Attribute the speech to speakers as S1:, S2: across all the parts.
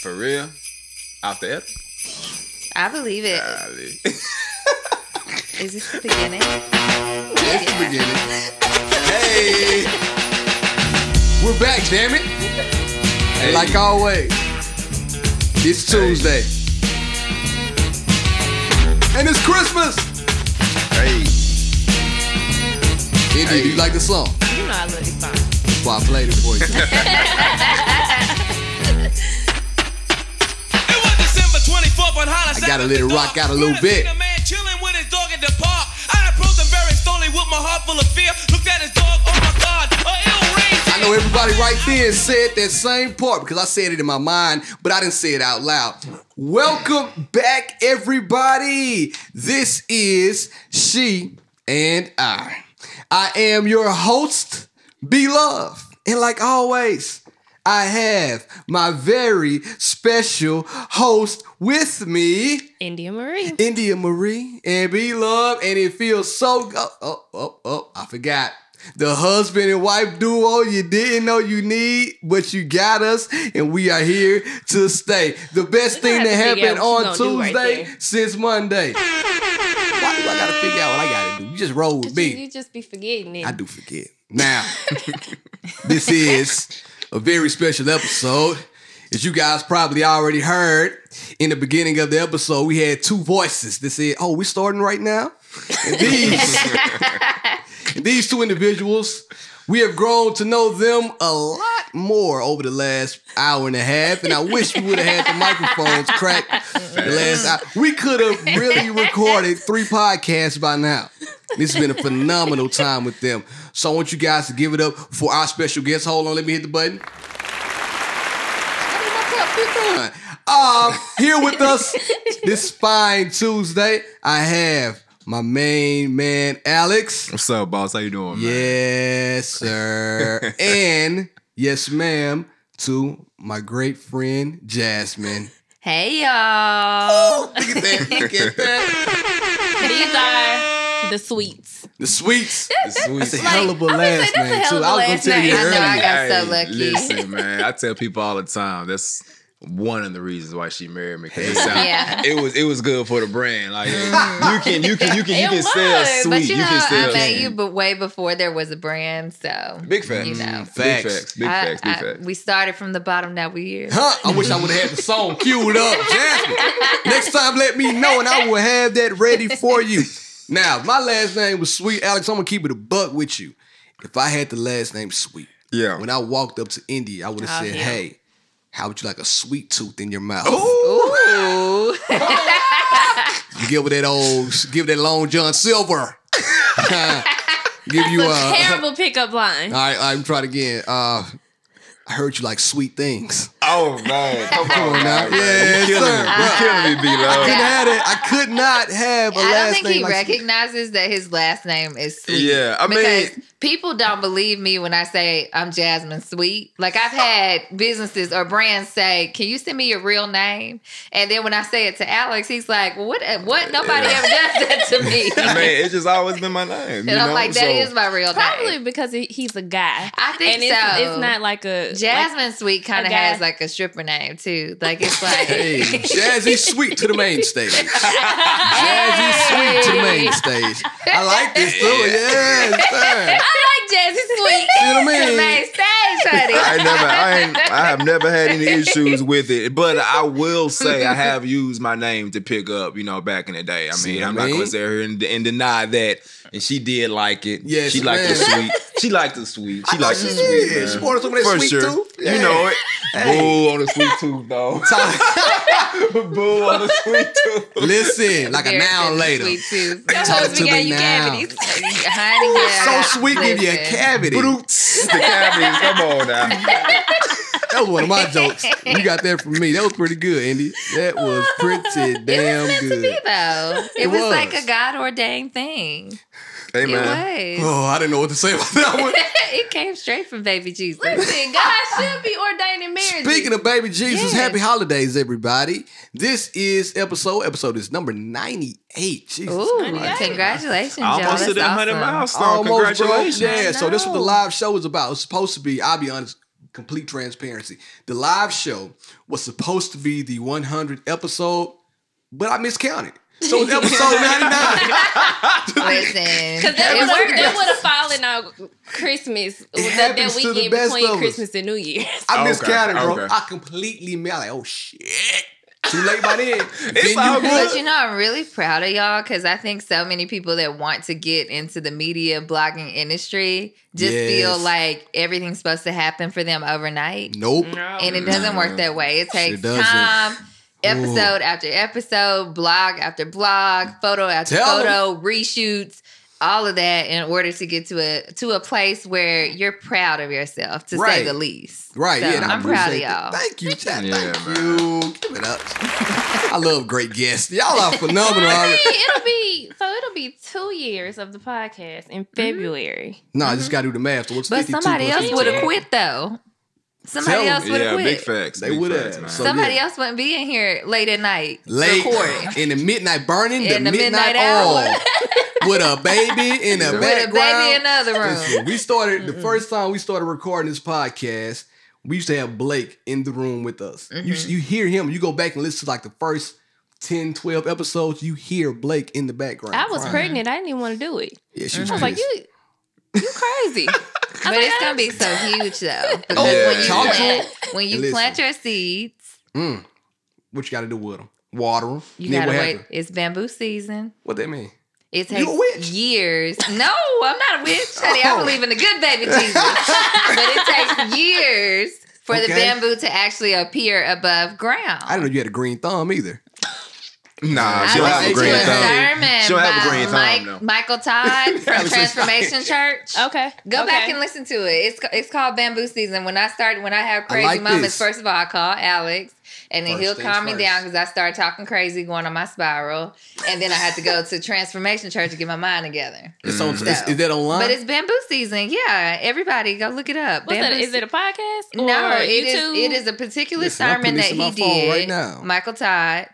S1: For real? Out there?
S2: I believe it.
S1: Golly.
S2: Is this the beginning?
S3: It's the beginning. Hey, we're back, damn it! And like always, it's Tuesday, and it's Christmas.
S1: Hey.
S3: Indy, do you like the song?
S4: You know I love this song.
S3: That's why I played it for you. gotta let it rock out a little bit.
S5: a man chilling with his dog at the park. I approached him very slowly with my heart full of fear. Looked at his dog, oh my God, a ill rain.
S3: I know everybody right there said that same part because I said it in my mind, but I didn't say it out loud. Welcome back, everybody. This is She and I. I am your host, Beloved. And like always, I have my very special host with me,
S4: India Marie.
S3: India Marie and Beloved. And it feels so go- oh, oh, oh, I forgot. The husband and wife duo you didn't know you need, but you got us, and we are here to stay. The best thing that
S4: to
S3: happened on
S4: you right
S3: Tuesday since Monday. Why do I gotta figure out what I gotta do? You just roll with
S4: You,
S3: me.
S4: you just be forgetting it.
S3: I do forget. Now, this is a very special episode. As you guys probably already heard in the beginning of the episode, we had two voices that said, Oh, we're starting right now? And these, and these two individuals, we have grown to know them a lot more over the last hour and a half. And I wish we would have had the microphones cracked the last hour. We could have really recorded three podcasts by now. This has been a phenomenal time with them. So I want you guys to give it up for our special guest. Hold on, let me hit the button. Um, here with us this fine Tuesday, I have my main man Alex.
S1: What's up, boss? How you doing, man?
S3: Yes, sir. and yes, ma'am, to my great friend Jasmine.
S2: Hey y'all.
S3: Oh, look at that. Look at that.
S4: These are the sweets.
S3: The sweets.
S1: The sweet.
S3: That's a hell of a last name, too.
S2: of a
S3: I was gonna tell you
S2: name. I know, I
S3: earlier.
S2: got so lucky.
S1: Listen, man, I tell people all the time that's one of the reasons why she married me. 'cause it, sound-
S2: Yeah.
S1: it was it was good for the brand. Like you mm. can you can you can you
S4: It
S1: can sell sweet.
S2: But you know,
S1: can sell
S2: I met
S1: sweet.
S2: you, but way before there was a brand, so
S1: Big facts.
S2: You know.
S1: Mm, big
S3: Facts.
S1: facts. Big
S2: I-
S1: facts. Big
S2: I-
S1: facts.
S2: we started from the bottom. Now we here.
S3: Huh? I wish I would have had the song queued up, Jasmine. Next time, let me know, and I will have that ready for you. Now, my last name was Sweet Alex. I'm gonna keep it a buck with you. If I had the last name Sweet,
S1: Yeah.
S3: when I walked up to India, I would have
S2: Oh,
S3: said,
S2: yeah.
S3: "Hey, how would you like a sweet tooth in your mouth?"
S2: Ooh.
S3: You give her that old, give that Long John Silver. give you a.
S4: a terrible pickup line.
S3: All right, all right, I'm trying again. Uh, I heard you like sweet things.
S1: Oh man, come on,
S3: on now.
S1: now.
S3: Yes,
S1: you killing
S3: sir.
S1: me. Killing me, B
S3: I
S1: Love.
S3: couldn't have it. I could not have a
S2: I
S3: last
S2: don't think
S3: name
S2: he
S3: like
S2: recognizes that his last name is Sweet.
S1: Yeah, I mean-
S2: because people don't believe me when I say I'm Jasmine Sweet. Like I've had businesses or brands say, "Can you send me your real name?" And then when I say it to Alex, he's like, well, "What? What? Nobody
S1: Yeah.
S2: ever does that to me."
S1: I mean, it's just always been my name.
S2: and
S1: you
S2: I'm
S1: know?
S2: like, "That
S1: So-
S2: is my real
S4: Probably
S2: name."
S4: Probably because he, he's a guy.
S2: I think
S4: and it's,
S2: so.
S4: it's not like a
S2: Jasmine Sweet kind of has like a stripper name too. Like it's like
S3: Hey, Jazzy Sweet to the main stage. Jazzy Sweet to the main stage. I like this too. Yes, sir.
S2: I like Jazzy Sweet.
S3: You know what I
S2: To the
S3: mean?
S2: main stage, honey.
S1: I never, I, ain't, I have never had any issues with it, but I will say I have used my name to pick up, you know, back in the day. I mean,
S3: what I
S1: I'm not gonna sit here and, and deny that. And she did like it.
S3: Yes,
S1: she liked the sweet. She liked the sweet. She
S3: I
S1: liked the
S3: she
S1: sweet. man.
S3: She wanted some of that
S1: For
S3: sweet
S1: sure.
S3: tooth. Yeah.
S1: You know it.
S3: Hey.
S1: Boo on the sweet tooth, though. Boo on the sweet tooth.
S3: Listen, like a
S2: Very
S3: noun later.
S2: Sweet tooth.
S3: Talk to me
S4: gave you
S3: now.
S4: cavities.
S2: Honey, yeah.
S3: So sweet, give you a
S2: Listen.
S3: cavity.
S1: Broots. The cavities. Come on now.
S3: That was one of my jokes. You got that from me. That was pretty good, Andy. That was pretty damn
S2: It
S3: damn
S2: was meant to
S3: good.
S2: be though. It,
S3: It
S2: was,
S3: was.
S2: like a God ordained thing.
S1: Hey,
S2: It
S1: man.
S2: was.
S3: Oh, I didn't know what to say about that one.
S2: it came straight from baby Jesus.
S4: Listen, God should be ordaining marriage.
S3: Speaking of baby Jesus,
S2: Yes.
S3: happy holidays, everybody. This is episode, episode is number 98. Jesus.
S2: Ooh,
S4: Ninety-eight.
S2: congratulations, y'all.
S1: Almost to
S2: That's
S1: the 100
S2: awesome.
S1: milestone.
S3: Almost, bro.
S1: Congratulations.
S3: Yeah, so this is what the live show is about. It's supposed to be, I'll be honest, complete transparency. The live show was supposed to be the 100 episode, but I miscounted. So it's episode 99.
S2: Listen,
S4: Because that would
S2: works.
S4: that would have fallen out Christmas that, that
S3: happens to the
S4: weekend
S3: best
S4: between. Christmas and New Year's.
S3: I
S1: Okay,
S3: miscounted, bro.
S1: okay.
S3: I completely missed. Like, oh shit. Too late by then.
S1: It's
S3: Then
S1: all good.
S2: But you know, I'm really proud of y'all because I think so many people that want to get into the media blogging industry just
S3: Yes.
S2: feel like everything's supposed to happen for them overnight.
S3: Nope.
S2: And it doesn't work that way. It takes
S3: doesn't.
S2: time, episode after episode, blog after blog, photo after
S3: Tell 'em.
S2: photo, reshoots, all of that in order to get to a to a place where you're proud of yourself, to say the least.
S3: Right,
S2: So,
S3: yeah. I
S2: I'm proud of y'all.
S3: Thank you, Chad.
S1: Yeah,
S3: Thank
S1: man.
S3: you. Give it up. I love great guests. Y'all are phenomenal.
S4: I mean, it'll be so it'll be two years of the podcast in mm-hmm. February.
S3: No, I just mm-hmm. got to do the math. So what's
S2: But somebody else would have quit though. Somebody
S3: Tell 'em.
S2: else would have
S1: Yeah,
S2: quit.
S1: big facts.
S3: They would have. So-
S2: Somebody
S3: yeah.
S2: else wouldn't be in here late at night
S3: Late
S2: recording.
S3: in the midnight burning,
S2: In
S3: the,
S2: the
S3: midnight,
S2: midnight hour.
S3: oil with a baby in the
S2: With a baby in the other room.
S3: Listen, we started the first time we started recording this podcast. We used to have Blake in the room with us.
S2: Mm-hmm.
S3: You you hear him. You go back and listen to like the first 10, 12 episodes. You hear Blake in the background.
S4: I was
S3: crying.
S4: pregnant. I didn't even want to do it.
S3: Yeah, she was,
S4: I was like, you, you crazy.
S2: But it's gonna be so huge though. Because
S3: Oh,
S1: yeah.
S2: when you
S3: Talk
S2: plant, when you
S3: Listen.
S2: plant your seeds,
S3: Mm. What you got to do with them? Water them.
S2: you gotta wait. It's bamboo season.
S3: What that mean?
S2: It
S3: You
S2: takes
S3: a witch?
S2: years. No, I'm not a witch, honey. I
S3: Oh.
S2: believe in the good baby Jesus. but it takes years for the
S3: Okay.
S2: bamboo to actually appear above ground.
S3: I didn't know you had a green thumb either.
S1: Nah,
S2: I
S1: she'll have a
S2: listened
S1: green
S2: to
S1: thumb.
S2: sermon
S1: She'll have a
S2: by
S1: green thumb,
S2: Mike,
S1: though.
S2: Michael Todd from Transformation Church.
S4: Okay.
S2: Go back and listen to it. It's it's called Bamboo Season. When I started, when I have
S3: I
S2: crazy
S3: like
S2: moments,
S3: this.
S2: first of all, I call Alex, and then
S3: First
S2: he'll calm me
S3: first.
S2: down because I start talking crazy, going on my spiral, and then I had to go to Transformation Church to get my mind together.
S3: It's on,
S2: So-
S3: is, is that online?
S2: But it's Bamboo Season. Yeah, everybody go look it up.
S4: What's that?
S2: Bamboo
S4: Is it a podcast? Or
S2: no, it is.
S4: YouTube?
S2: It is a particular
S3: Listen,
S2: sermon that he
S3: in my phone
S2: did.
S3: right now.
S2: Michael Todd,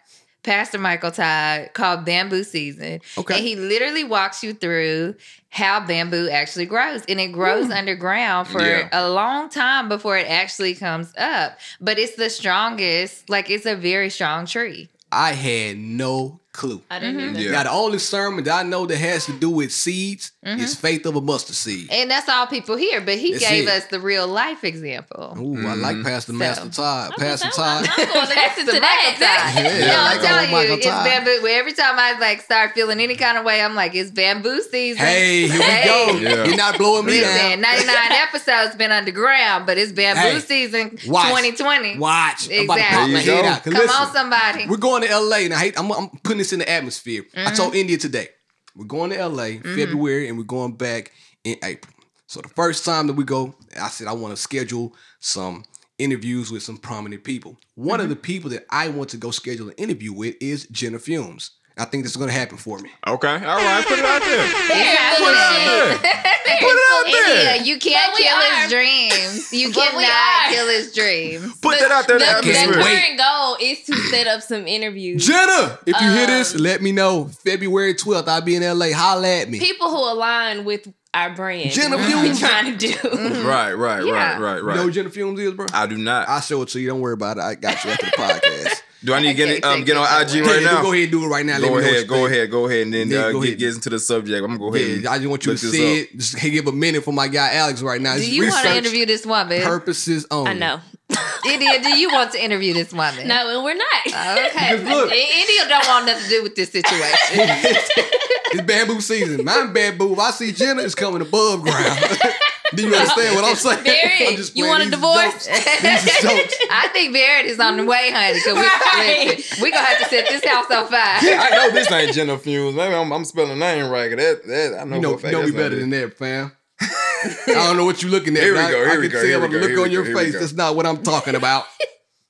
S2: Pastor Michael Todd, called Bamboo Season.
S3: Okay.
S2: and he literally walks you through how bamboo actually grows, and it grows hmm. underground for
S1: Yeah.
S2: a long time before it actually comes up. But it's the strongest. Like it's a very strong tree.
S3: I had no clue.
S4: I didn't
S2: Mm-hmm.
S4: that.
S1: Yeah.
S3: Now the only sermon that I know that has to do with seeds
S2: Mm-hmm.
S3: is faith of a mustard seed.
S2: And that's all people hear. But he
S3: That's
S2: gave
S3: it.
S2: us the real life example.
S3: Ooh, I like Pastor Master Todd.
S4: I'm
S3: Pastor Todd.
S4: I'm going to listen to
S2: Michael
S4: that.
S2: Todd.
S3: Yeah,
S2: no, I'm
S3: Michael-
S2: telling you,
S3: Michael
S2: it's
S3: Todd.
S2: bamboo. Every time I like start feeling any kind of way, I'm like, it's bamboo season.
S3: Hey, here we go.
S1: Yeah.
S3: You're not blowing me
S2: Listen,
S3: down.
S2: 99 episodes been underground, but it's bamboo
S3: Hey,
S2: season
S3: watch.
S2: 2020.
S3: Watch. I'm about to
S2: Exactly.
S3: pop my
S1: There you
S3: head
S1: go.
S3: out. 'Cause
S2: Come on, somebody.
S3: We're going to LA, and I hate. I'm, I'm putting this in the atmosphere. I told
S2: Mm-hmm.
S3: India today. We're going to LA February, and we're going back in April. So the first time that we go, I said I want to schedule some interviews with some prominent people. One
S2: Mm-hmm.
S3: of the people that I want to go schedule an interview with is Jenna Fumes. I think this is going to happen for me.
S1: Okay, all right, put it out there.
S2: It's
S1: Put it out there. Put it out there.
S2: India, you can't
S4: But
S2: kill
S4: are.
S2: his dreams. You
S4: But we
S2: cannot kill his dreams.
S1: Put that out there. in The
S4: The, the
S3: wait.
S4: current goal is to set up some interviews.
S3: Jenna, if you hear this,
S4: Um,
S3: let me know. February 12th, I'll be in LA. Holla at me.
S4: People who align with our brand.
S3: Jenna
S4: what we're
S3: Fumes.
S4: trying to do.
S1: Right, right,
S2: Yeah.
S1: right, right,
S3: You know who. Jenna Fumes is, bro?
S1: I do not.
S3: I'll show it to you. Don't worry about it. I got you after the podcast.
S1: Do I need to get
S2: Okay,
S1: it, um,
S2: take
S1: get on
S2: that
S1: IG right
S3: Yeah,
S1: now?
S3: Go ahead and do it right now. Let
S1: Go
S3: me
S1: ahead,
S3: you
S1: go
S3: think.
S1: ahead, go ahead, and then
S3: Yeah,
S1: uh,
S3: go
S1: get,
S3: ahead.
S1: get into the subject. I'm gonna go ahead.
S3: Yeah, I just want you to see it. Just give a minute for my guy Alex right now.
S2: Do you want to interview this woman?
S3: purposes only.
S4: I know.
S2: India, do you want to interview this woman?
S4: No, and we're not.
S2: Okay.
S3: Because look-
S2: India don't want nothing to do with this situation.
S3: it's bamboo season. Mine bamboo. If I see Jenna, it's coming above ground. Do you understand what I'm saying?
S4: Barry,
S3: I'm just
S4: you want a divorce?
S3: jokes. These jokes.
S2: I think Barrett is on the way, honey. Because we,
S4: Right.
S2: listen, we gonna have to set this house on fire.
S1: I know this ain't Jenna Fumes. Maybe I'm, I'm spelling the name right. That, that I know.
S3: You know,
S1: for fact
S3: know me better than that, fam. I don't know what you're looking at.
S1: Here we
S3: but I-
S1: go,
S3: I,
S1: here we
S3: can
S1: go,
S3: tell
S1: here
S3: by
S1: we
S3: the
S1: go,
S3: look
S1: here we
S3: on your
S1: go, here we
S3: face.
S1: go.
S3: That's not what I'm talking about.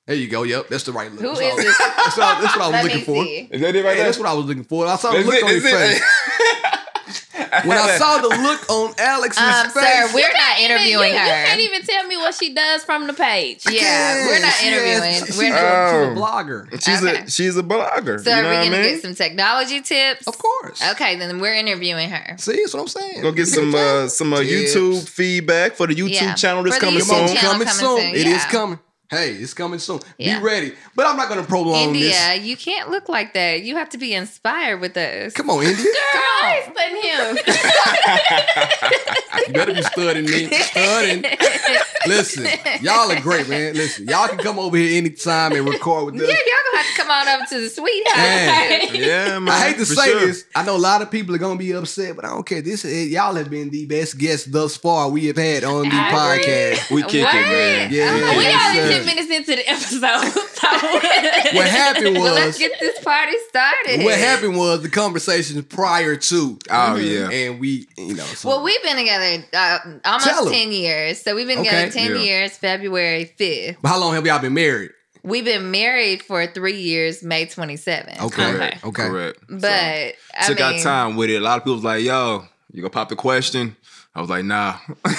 S3: There you go. Yep, that's the right look.
S2: Who
S3: that's,
S2: is
S3: all-
S2: this?
S3: that's, all- that's what I was
S2: Let
S3: looking
S2: me
S3: for.
S2: see.
S1: Is that it right
S3: Hey,
S1: there?
S3: that's what I was looking for. I saw the
S1: That's
S3: look
S1: it,
S3: on your
S1: that's
S3: face.
S1: It.
S3: when I saw the look on Alex's
S2: Um,
S3: face,
S2: sir, we're not
S4: can't even-
S2: interviewing
S4: you,
S2: her.
S4: You can't even tell me what she does from the page.
S2: yeah, we're not
S3: she has-
S2: interviewing.
S3: she's,
S2: We're
S3: a,
S2: not.
S1: Oh.
S3: she's a blogger.
S1: She's
S2: Okay.
S1: a she's a blogger.
S2: So
S1: you
S2: are
S1: know
S2: we gonna
S1: I mean?
S2: get some technology tips?
S3: Of course.
S2: Okay, then we're interviewing her.
S3: See, that's what I'm saying.
S1: Go get some uh, some uh, YouTube feedback for the YouTube
S2: Yeah.
S1: channel that's coming
S2: YouTube
S1: soon.
S2: channel
S3: coming,
S2: coming
S3: soon.
S2: soon,
S3: It is
S2: yeah.
S3: coming. Hey, it's coming soon.
S2: Yeah.
S3: Be ready. But I'm not gonna prolong
S2: India,
S3: this.
S2: you can't look like that. You have to be inspired with us.
S3: Come on, India.
S2: Come on.
S4: Studying him.
S3: You better be studying me. Studying. Listen, y'all are great, man. Listen, y'all can come over here anytime and record with us.
S2: Yeah, y'all gonna have to come on over to the sweet house.
S1: Yeah, man.
S3: I hate to say
S1: sure.
S3: this. I know a lot of people are gonna be upset, but I don't care. This is, y'all have been the best guests thus far we have had on the
S4: I agree.
S3: podcast.
S1: We kick it, man.
S3: Yeah,
S2: Oh,
S3: yeah,
S4: we
S3: yeah.
S4: already
S3: sir.
S4: ten minutes into the episode. So
S3: What happened
S2: Well, let's
S3: was
S2: get this party started.
S3: what happened was the conversations prior to.
S1: Oh yeah.
S3: And we, you know, so
S2: Well, we've been together uh,
S3: Tell
S2: almost
S3: 'em.
S2: 10 years. So we've been
S3: Okay.
S2: together 10
S1: Yeah.
S2: years, February 5th.
S3: But how long have y'all been married?
S2: We've been married for three years, May 27th.
S3: Okay.
S1: Correct.
S3: Okay.
S1: Correct.
S2: But,
S1: So,
S2: I
S1: took
S2: mean,
S1: our time with it. A lot of people was like, "Yo, you gonna pop the question?" I was like, "Nah,"
S2: and,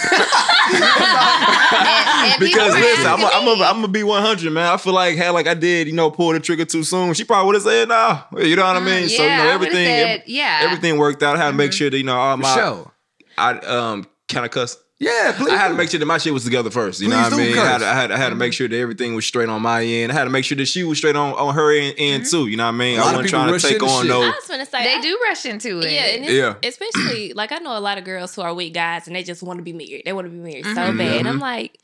S2: and
S1: because
S2: were
S1: listen, I'm gonna. I'm gonna be 100, man. I feel like had like I did, you know, pull the trigger too soon. She probably would have said nah. You know what I mean? so you
S2: Mm, yeah,
S1: know
S2: I would've
S1: everything,
S2: said, yeah.
S1: everything worked out. I had to make sure that you know all
S3: For
S1: my,
S3: sure.
S1: I um kind of cuss.
S3: Yeah, please.
S1: I had to make sure that my shit was together first. You know what I mean? I had,
S3: curse.
S1: I had, I had to make mm-hmm. sure that everything was straight on my end. I had to make sure that she was straight on, on her end, end mm-hmm. too. You know what I mean?
S3: A lot
S1: I
S3: of
S1: wasn't
S3: people
S1: trying to take
S3: into
S1: on
S3: shit.
S1: no.
S4: I was gonna say
S2: they
S4: I-
S2: do rush into it.
S4: Yeah, and it's,
S1: Yeah.
S4: especially like I know a lot of girls who are with guys and they just want to be married. They want to be married so
S2: Mhm.
S4: bad. I'm mm-hmm. like,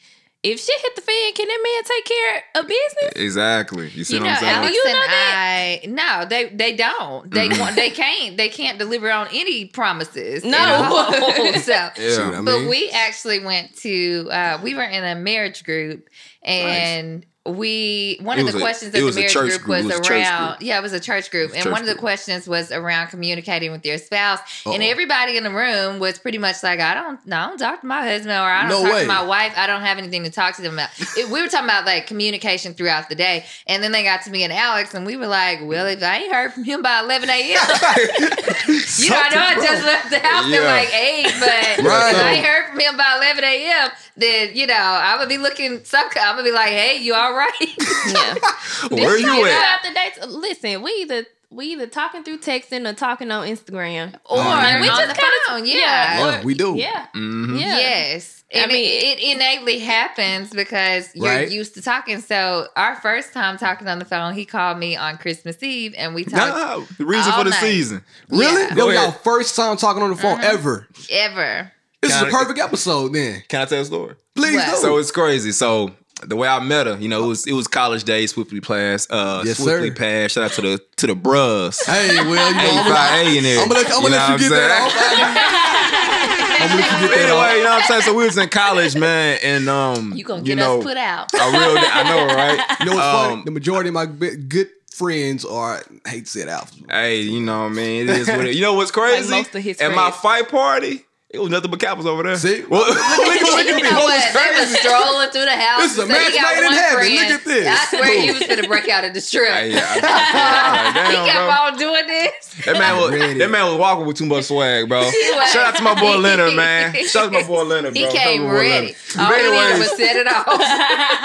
S4: if shit hit the fan, can that man take care of business?
S1: Exactly. You see
S2: you
S1: what
S2: know,
S1: I'm saying?
S2: Alex
S4: You
S2: and
S4: know
S2: I, no, they they don't. They
S1: Mhm.
S2: want, they can't, they can't deliver on any promises. you
S4: No.
S2: know? so,
S1: Yeah.
S3: Shoot, I
S2: but
S3: mean,
S2: we actually went to, uh, we were in a marriage group, and we one
S1: It
S2: of the questions of the marriage group
S1: group.
S2: Was
S1: was
S2: around,
S1: group.
S2: yeah, it was a church group, and
S1: church
S2: one of the
S1: group.
S2: questions was around communicating with your spouse, and
S3: Uh-oh.
S2: everybody in the room was pretty much like, I don't, no, I don't talk to my husband, or I don't
S3: No
S2: talk
S3: way.
S2: to my wife, I don't have anything to talk to them about. It- we were talking about like communication throughout the day, and then they got to me and Alex, and we were like, well, if I ain't heard from him by 11 a.m. You know, I know I just left the house
S1: Yeah.
S2: at like eight, but
S3: Right.
S2: if I ain't heard from him by eleven a.m., then you know I'm gonna be looking. Some I'm gonna be like, "Hey, you all right?"
S4: Yeah.
S1: Where you at?
S4: Throughout the dates, listen, we either we either talking through texting or talking on Instagram.
S2: or
S3: Mhm.
S4: We
S2: on
S4: just
S2: the
S4: kinda-
S2: phone.
S4: yeah,
S2: Yeah.
S3: Yeah, we do.
S4: Yeah,
S1: Mhm.
S4: yeah.
S2: Yes.
S4: I
S2: I mean,
S4: mean-
S2: it innately happens because you're
S3: Right.
S2: used to talking. So, our first time talking on the phone, he called me on Christmas Eve, and we talked
S1: Nah, the reason
S2: all
S1: for the
S2: night.
S1: season.
S3: Really?
S2: Yeah.
S3: That was
S1: ahead.
S3: our first time talking on the phone
S2: Uh-huh.
S3: ever.
S2: ever.
S3: This is a perfect episode then.
S1: Can I tell a story?
S3: Please
S2: What?
S3: do.
S1: So it's crazy. So the way I met her, you know, it was it was college days, swiftly passed, uh,
S3: Yes,
S1: swiftly
S3: sir.
S1: passed. Shout out to the to the bros.
S3: hey, well, you know, I'm
S1: Eighty
S3: gonna,
S1: five A in there.
S3: I'm gonna let, I'm
S1: You
S3: gonna let you
S1: what
S3: get
S1: I'm
S3: that off. I'm gonna let you get that
S1: Anyway,
S3: off.
S1: you know what I'm saying? So we was in college, man, and um,
S2: You gonna get
S1: know,
S2: us put out?
S1: a real, I know, right?
S3: You know what's funny?
S1: Um,
S3: The majority of my good friends are I hate to say it out.
S1: Hey, you know what I mean? It is what it. You know what's crazy?
S4: Like most of his
S1: At my fight party, it was nothing but couples over there.
S3: See?
S1: Well, look, at- look at
S2: You
S1: me.
S2: know
S1: What
S2: what?
S1: was
S2: They was strolling through the house.
S3: This is a
S2: and
S3: match made in heaven.
S2: friend.
S3: Look at this.
S2: I swear he was gonna break out of the strip.
S1: Hey, yeah, I- I-
S2: he
S1: damn,
S2: kept
S1: bro.
S2: on doing this.
S1: That man was
S3: Ready.
S1: that man was walking with too much swag, bro.
S2: was.
S1: Shout out to my boy Leonard, man. Shout out to my boy Leonard, bro.
S2: He
S1: Shout out to
S2: came
S1: my
S2: ready.
S1: Leonard.
S2: All
S1: But
S2: he was set it off.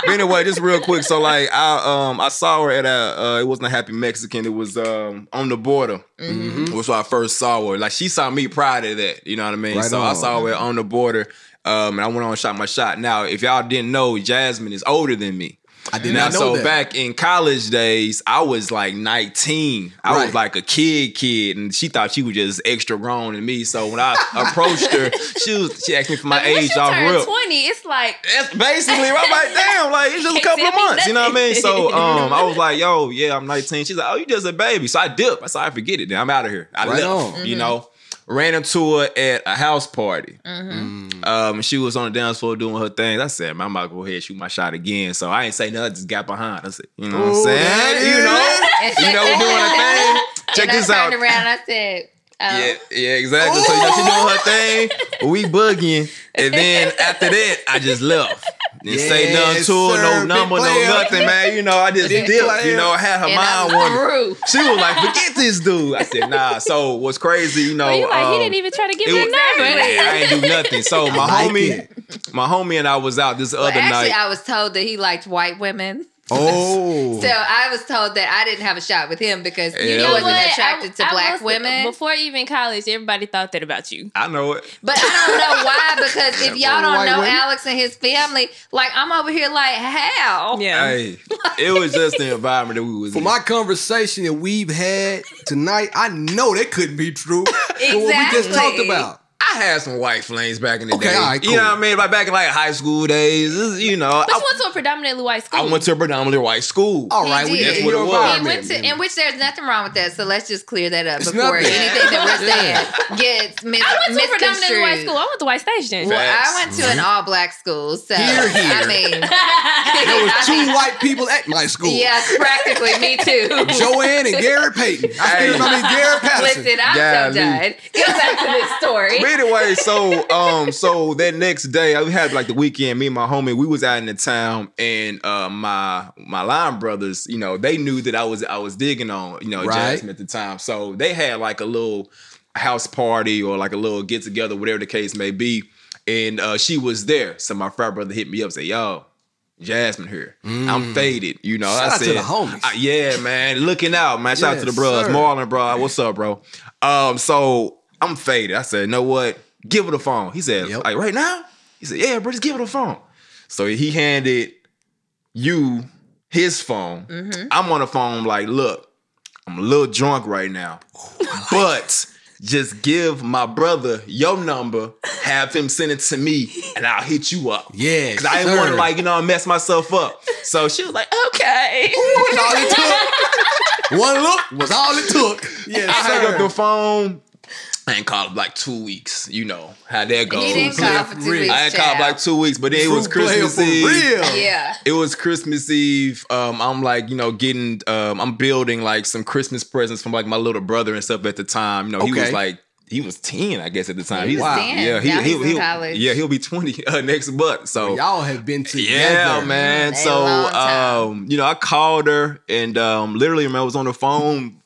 S1: but anyway, just real quick. So like I um I saw her at a uh, it wasn't a happy Mexican. It was um on the border.
S2: Mm-hmm.
S1: Was where I first saw her. Like she saw me prior to that. You know what I mean?
S3: Right
S1: so I saw her on the border. Um, and I went on and shot my shot. Now, if y'all didn't know, Jasmine is older than me.
S3: I did
S1: now,
S3: not know Now
S1: so
S3: that.
S1: back in college days, I was like 19. I
S3: Right.
S1: was like a kid, kid, and she thought she was just extra grown than me. So when I approached her, she was she asked me for my
S4: Once
S1: age
S4: you
S1: off
S4: turn
S1: real.
S4: twenty, it's like
S1: That's basically I'm like, damn, like it's just a couple of months. You know what I mean? So um I was like, yo, yeah, I'm 19. She's like, oh, you just a baby. So I dipped. I said, I forget it. Then I'm out of here. I
S3: Right
S1: left.
S3: on.
S1: You know. Ran into her at a house party.
S2: Mm-hmm.
S1: Um, she was on the dance floor doing her thing. I said, man, I'm about to go ahead shoot my shot again. So I ain't say nothing, just got behind. I said, you know what I'm saying? You know, you know, we doing a thing. Check
S2: and
S1: this
S2: I
S1: out.
S2: turned around I said, um,
S1: Yeah, yeah, exactly. So you know, she doing her thing. We boogieing, and then after that, I just left. Didn't say nothing to her, no number, no nothing, man. You know, I just
S3: Big
S1: dipped. You know, I had her
S2: And I
S1: mind
S2: was
S1: wondering. She was like, "Forget this dude." I said, "Nah." So what's crazy, you know?
S4: Well, you like he
S1: um,
S4: didn't even try to give me a
S1: was-
S4: number.
S1: I ain't do nothing. So my
S3: like
S1: homie, my homie and I was out this
S2: Well,
S1: other
S2: actually,
S1: night.
S2: I was told that he liked white women.
S3: Oh.
S2: So I was told that I didn't have a shot with him because
S1: Yeah.
S2: he
S1: You know
S2: wasn't
S1: what?
S2: attracted to
S4: I- I
S2: black
S4: was-
S2: women.
S4: Before even college, everybody thought that about you.
S1: I know it.
S2: But I don't know why because if y'all don't know
S3: women.
S2: Alex and his family, like I'm over here like how?
S4: Yeah.
S1: Hey, it was just the environment that we was in.
S3: For
S1: in.
S3: my conversation that we've had tonight, I know that couldn't be true. For what we just talked about.
S1: I had some white flames back in the
S3: Okay,
S1: day.
S3: all right,
S1: You know what I mean? Like back in like high school days. is- You know,
S4: But you
S1: I,
S4: went to a predominantly white school.
S1: I went to a predominantly white school.
S3: All right,
S2: He
S3: we
S2: did.
S1: That's what it was.
S2: He went to, in which there's nothing wrong with that. So let's just clear that up
S3: It's
S2: before
S3: nothing.
S2: anything that we're saying gets mis-
S4: I went to a predominantly white school. I went to White Station.
S2: Well,
S1: Facts.
S2: I went to an all black school, so
S3: Here, here.
S2: I mean,
S3: there was two white people at my school.
S2: Yeah, practically me too.
S3: Joanne and Garrett Payton. I still
S1: Hey.
S3: know me Garrett Patterson.
S2: Listen, I'm
S1: Golly.
S2: so done. Go back to this story.
S1: Anyway, so um, so that next day, I had like the weekend. Me and my homie, we was out in the town, and uh, my my line brothers, you know, they knew that I was I was digging on, you know,
S3: Right.
S1: Jasmine at the time. So they had like a little house party or like a little get together, whatever the case may be. And uh, she was there. So my frat brother hit me up, and say, "Yo, Jasmine here. I'm faded." You know,
S3: Mm. Shout
S1: I
S3: out to
S1: said,
S3: the homies.
S1: "Uh, "Yeah, man, looking out, man. Shout out to the bros,
S3: sir.
S1: Marlon, bro. What's up, bro?" Um, so I'm faded. I said, "You know what? Give her the phone." He said,
S3: Yep.
S1: "Like right now?" He said, "Yeah, bro, just give her the phone." So he handed you his phone.
S2: Mm-hmm.
S1: I'm on the phone, like, look, I'm a little drunk right now, but just give my brother your number, have him send it to me, and I'll hit you up.
S3: Yeah,
S1: Cause I didn't want to like, you know, mess myself up. So she was like, okay.
S3: was all it took. One look was all it took. Yes,
S1: I hung
S3: sir.
S1: up the phone. I ain't called like two weeks. You know how that goes.
S2: He didn't call
S3: for
S2: for two weeks.
S1: I ain't called
S2: child.
S1: like two weeks, but then it was Christmas Eve.
S3: real.
S2: Yeah.
S1: It was Christmas Eve. Um, I'm like, you know, getting, um, I'm building like some Christmas presents from like my little brother and stuff at the time. You know, he was like, he was 10, I guess, at the time.
S2: He was
S1: He's-
S2: 10.
S1: Yeah,
S2: Now he's in college.
S1: Yeah, he'll be 20 uh, next month. So
S3: Y'all have been together.
S1: yeah, man.
S2: A
S1: So, um, you know, I called her and um, literally, man, I was on the phone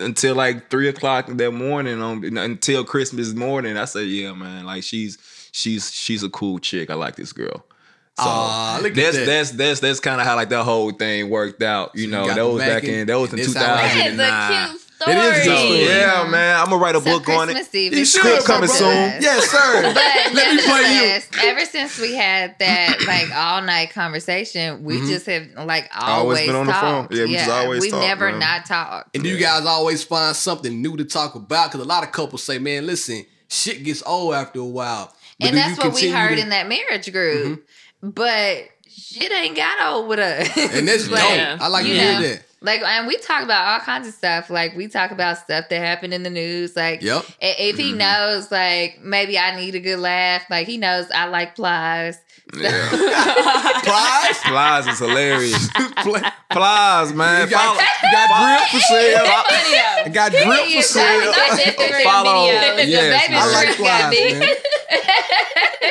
S1: until like three o'clock that morning on until Christmas morning. I said, yeah, man, like she's she's she's a cool chick. I like this girl. So
S3: look
S1: that's, at
S3: that.
S1: that's that's that's kind of how like the whole thing worked out. You so know,
S3: you
S1: that was back
S3: in,
S1: in that was in, in
S4: 2009 story.
S3: It is a
S1: So
S3: cute story.
S1: yeah, man, I'm gonna write a
S2: So
S1: book on it.
S2: Christmas Eve
S1: The
S2: is
S1: script
S2: so
S1: coming
S2: good.
S1: soon.
S3: Yes, sir.
S2: But
S3: Let me play you.
S2: nevertheless, ever since we had that like all night conversation, we mm-hmm. just have like always,
S1: Always been on the phone. Yeah, we just always
S2: we've
S1: talk,
S2: never
S1: man.
S2: not talked.
S3: And do you guys always find something new to talk about? Because a lot of couples say, man, listen, shit gets old after a while. But
S2: and that's what we heard
S3: to-
S2: in that marriage group. Mm-hmm. But shit ain't got old with us.
S3: And that's
S2: Like,
S3: dope. I like to
S2: you
S3: hear that.
S2: Like, and we talk about all kinds of stuff. Like, we talk about stuff that happened in the news. Like,
S3: Yep.
S2: if he mm-hmm. knows, like, maybe I need a good laugh. Like, he knows I like plies.
S1: Yeah.
S3: Prize?
S1: Plies is hilarious. Plies, man.
S3: You got,
S1: Follow-
S3: got drip for sale. I
S4: Video.
S3: got drip for
S2: Yes,
S3: sale.
S2: that's the Instagram
S1: Follow-
S2: video. The
S1: yes.
S3: I like
S2: shrimp got
S3: flies,
S2: me.
S3: man.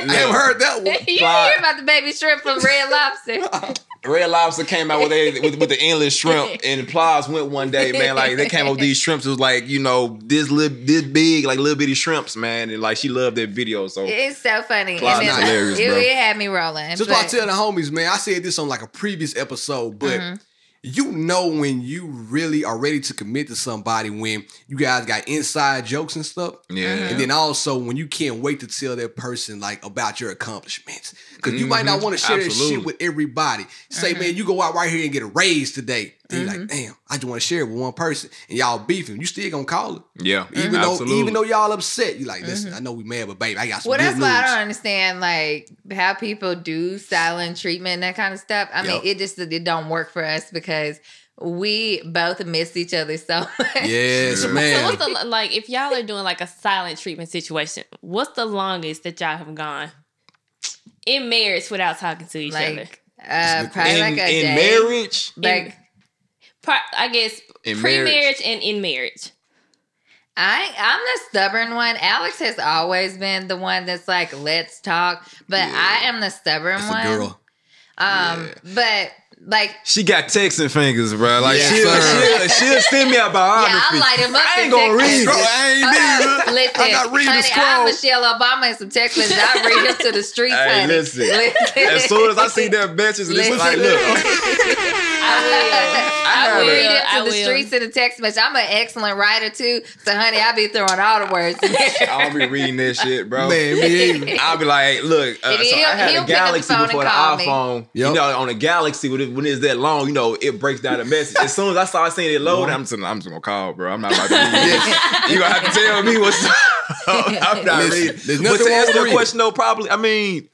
S3: I haven't heard that one.
S2: you didn't
S1: Fly.
S2: hear about the baby shrimp from Red Lobster.
S1: Red Lobster came out with, a, with with the endless shrimp, and Plies went one day, man. Like they came up with these shrimps. It was like you know this little this big, like little bitty shrimps, man. And like she loved that video. So
S2: it's so funny.
S1: Plies
S2: and
S1: is hilarious,
S2: it,
S1: bro.
S2: it had me rolling.
S3: Just what I tell the homies, man. I said this on like a previous episode, but
S2: Mm-hmm.
S3: you know when you really are ready to commit to somebody when you guys got inside jokes and stuff.
S1: yeah,
S3: And then also when you can't wait to tell that person like about your accomplishments. Cause you might not mm-hmm. want to share that
S1: Absolutely.
S3: shit with everybody. Say, mm-hmm. man, you go out right here and get a raise today. And you're like, mm-hmm. damn, I just want to share it with one person. And y'all beefing. You still gonna call it.
S1: yeah,
S3: Even though
S1: absolutely.
S3: even though y'all upset, you like, listen, I know we mad, but baby, I got some
S2: Well,
S3: good
S2: that's
S3: news.
S2: why I don't understand like how people do silent treatment and that kind of stuff. I mean, it just it don't work for us because we both miss each other so much.
S3: Yes,
S4: So what's the like if y'all are doing like a silent treatment situation? What's the longest that y'all have gone in marriage without talking to each other?
S2: uh, probably
S1: in,
S2: like a
S1: in
S2: day.
S1: marriage,
S2: Like
S4: Part, I guess
S1: In
S4: pre-marriage and in marriage.
S2: I, I'm the stubborn one. Alex has always been the one that's like, let's talk. But I am the stubborn
S3: That's a
S2: one.
S3: girl.
S2: Um, but like
S1: She got texting fingers, bro. Like
S3: Yes,
S1: she'll, she'll, she'll send me a
S2: Yeah,
S1: biography.
S2: I light him up.
S1: I ain't gonna read.
S2: messages.
S3: I ain't
S2: Hold
S3: neither.
S2: on. Listen,
S3: I got read the
S2: honey,
S3: scroll.
S2: I'm Michelle Obama and some text messages. I read him to the streets,
S1: Hey,
S2: honey.
S1: listen. As soon as I see that bitches, listen, like, look,
S4: I will. I
S1: I
S4: will.
S2: read him
S4: I
S2: to the
S4: will.
S2: streets in the text message. I'm an excellent writer too, so honey, I be throwing all the words.
S1: I don't be reading that shit, bro.
S3: Man, me.
S1: I'll be like, look, uh, so I had a
S2: pick the
S1: Galaxy before the iPhone.
S3: Yep.
S1: You know, on a Galaxy when, it, when it's that long, you know, it breaks down the message. As soon as I saw seeing it load, I'm just, I'm just gonna call, bro. I'm not about to read this. You gonna have to tell me what's. I'm not
S3: Listen,
S1: reading.
S3: there's
S1: but to answer
S3: the
S1: question, though, probably. I mean,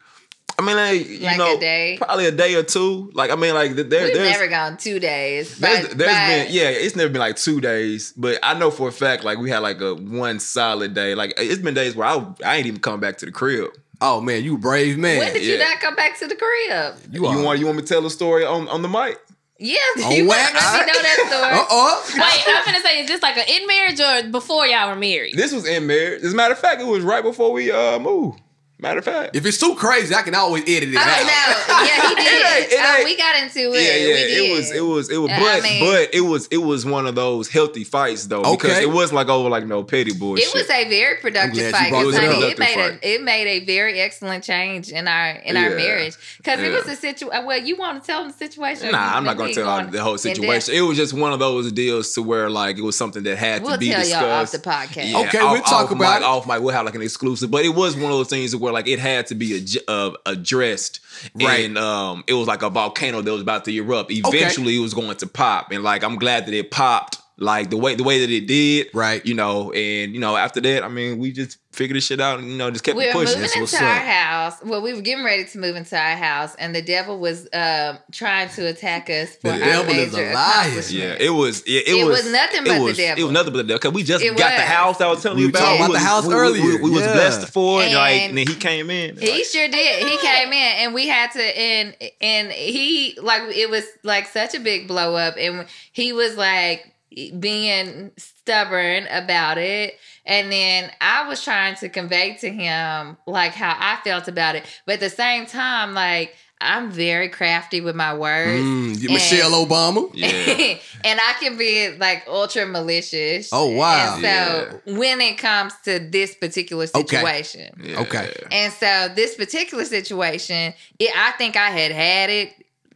S1: I mean, like, you
S2: Like a
S1: know,
S2: day?
S1: probably a day or two. Like, I mean, like, there,
S2: We've
S1: there's
S2: never gone two days.
S1: there's,
S2: but,
S1: there's
S2: but
S1: been yeah, it's never been like two days, but I know for a fact like we had like a one solid day. Like it's been days where I I ain't even come back to the crib.
S3: Oh man, you brave man.
S2: when did you
S1: yeah.
S2: not come back to the crib?
S3: you
S1: You want you want me to tell a story on, on the mic?
S2: Yeah,
S3: On
S2: you
S3: wax?
S2: let me know that story.
S3: Uh oh.
S4: Wait, I'm gonna say, is this like an in marriage or before y'all were married?
S1: This was in marriage. As a matter of fact, it was right before we uh moved. Matter of fact.
S3: If it's too crazy, I can always edit it
S2: Oh
S3: out.
S2: no! Yeah, he did.
S1: It ain't- it
S2: Oh,
S1: ain't-
S2: we got into it.
S1: Yeah, yeah,
S2: we did.
S1: it was, it was, it was,
S2: I
S1: but,
S2: mean-
S1: but it was, it was one of those healthy fights though, because it was like over like no petty bullshit.
S2: It was a very productive
S3: I'm glad you
S2: fight.
S3: brought
S2: 'cause,
S3: that
S2: honey,
S3: up.
S2: it made
S1: Productive
S2: a it made a very excellent change in our in our
S1: Yeah.
S2: marriage because it was a situation. Uh, well, you want to tell them the situation? or
S1: Nah, I'm not gonna tell
S2: going
S1: the whole situation. It was just one of those deals to where like it was something that had
S2: We'll
S1: to be
S2: tell
S1: discussed.
S2: y'all off the podcast.
S1: Yeah,
S3: Okay,
S1: off-
S3: we'll talk about
S1: mic. Off mic, we'll have like an exclusive, but it was one of those things where like it had to be adj- uh, addressed,
S3: Right.
S1: And um, it was like a volcano that was about to erupt. Eventually, it was going to pop, and like I'm glad that it popped. Like the way the way that it did,
S3: Right.
S1: You know, and you know after that, I mean, we just figured this shit out, and you know, just kept
S2: we
S1: it
S2: were
S1: pushing.
S2: moving
S3: That's
S2: into our
S3: up.
S2: house. Well, we were getting ready to move into our house, and the devil was um, trying to attack us for
S3: The
S2: our
S3: devil is a liar.
S1: Yeah, it was. It, it,
S2: It
S1: was,
S2: was nothing but
S1: it
S2: the devil.
S1: It was nothing but the devil. Cause we just
S2: It
S1: got the house I was telling you
S3: were
S1: about.
S3: talking about
S1: We
S3: the house
S1: we, we-
S3: earlier.
S1: We, we was
S3: Yeah.
S1: blessed for it, like,
S2: And-
S1: and then he came in.
S2: He
S1: like,
S2: sure did. He came in and we had to and and he like it was like such a big blow up and he was like being stubborn about it and then I was trying to convey to him like how I felt about it but at the same time like I'm very crafty with my words
S3: Mm, you- Michelle Obama.
S1: yeah,
S2: and I can be like ultra malicious.
S3: Oh, wow.
S2: And so when it comes to this particular
S3: Okay.
S2: situation,
S1: yeah.
S3: Okay.
S2: and so this particular situation, it, I think I had had it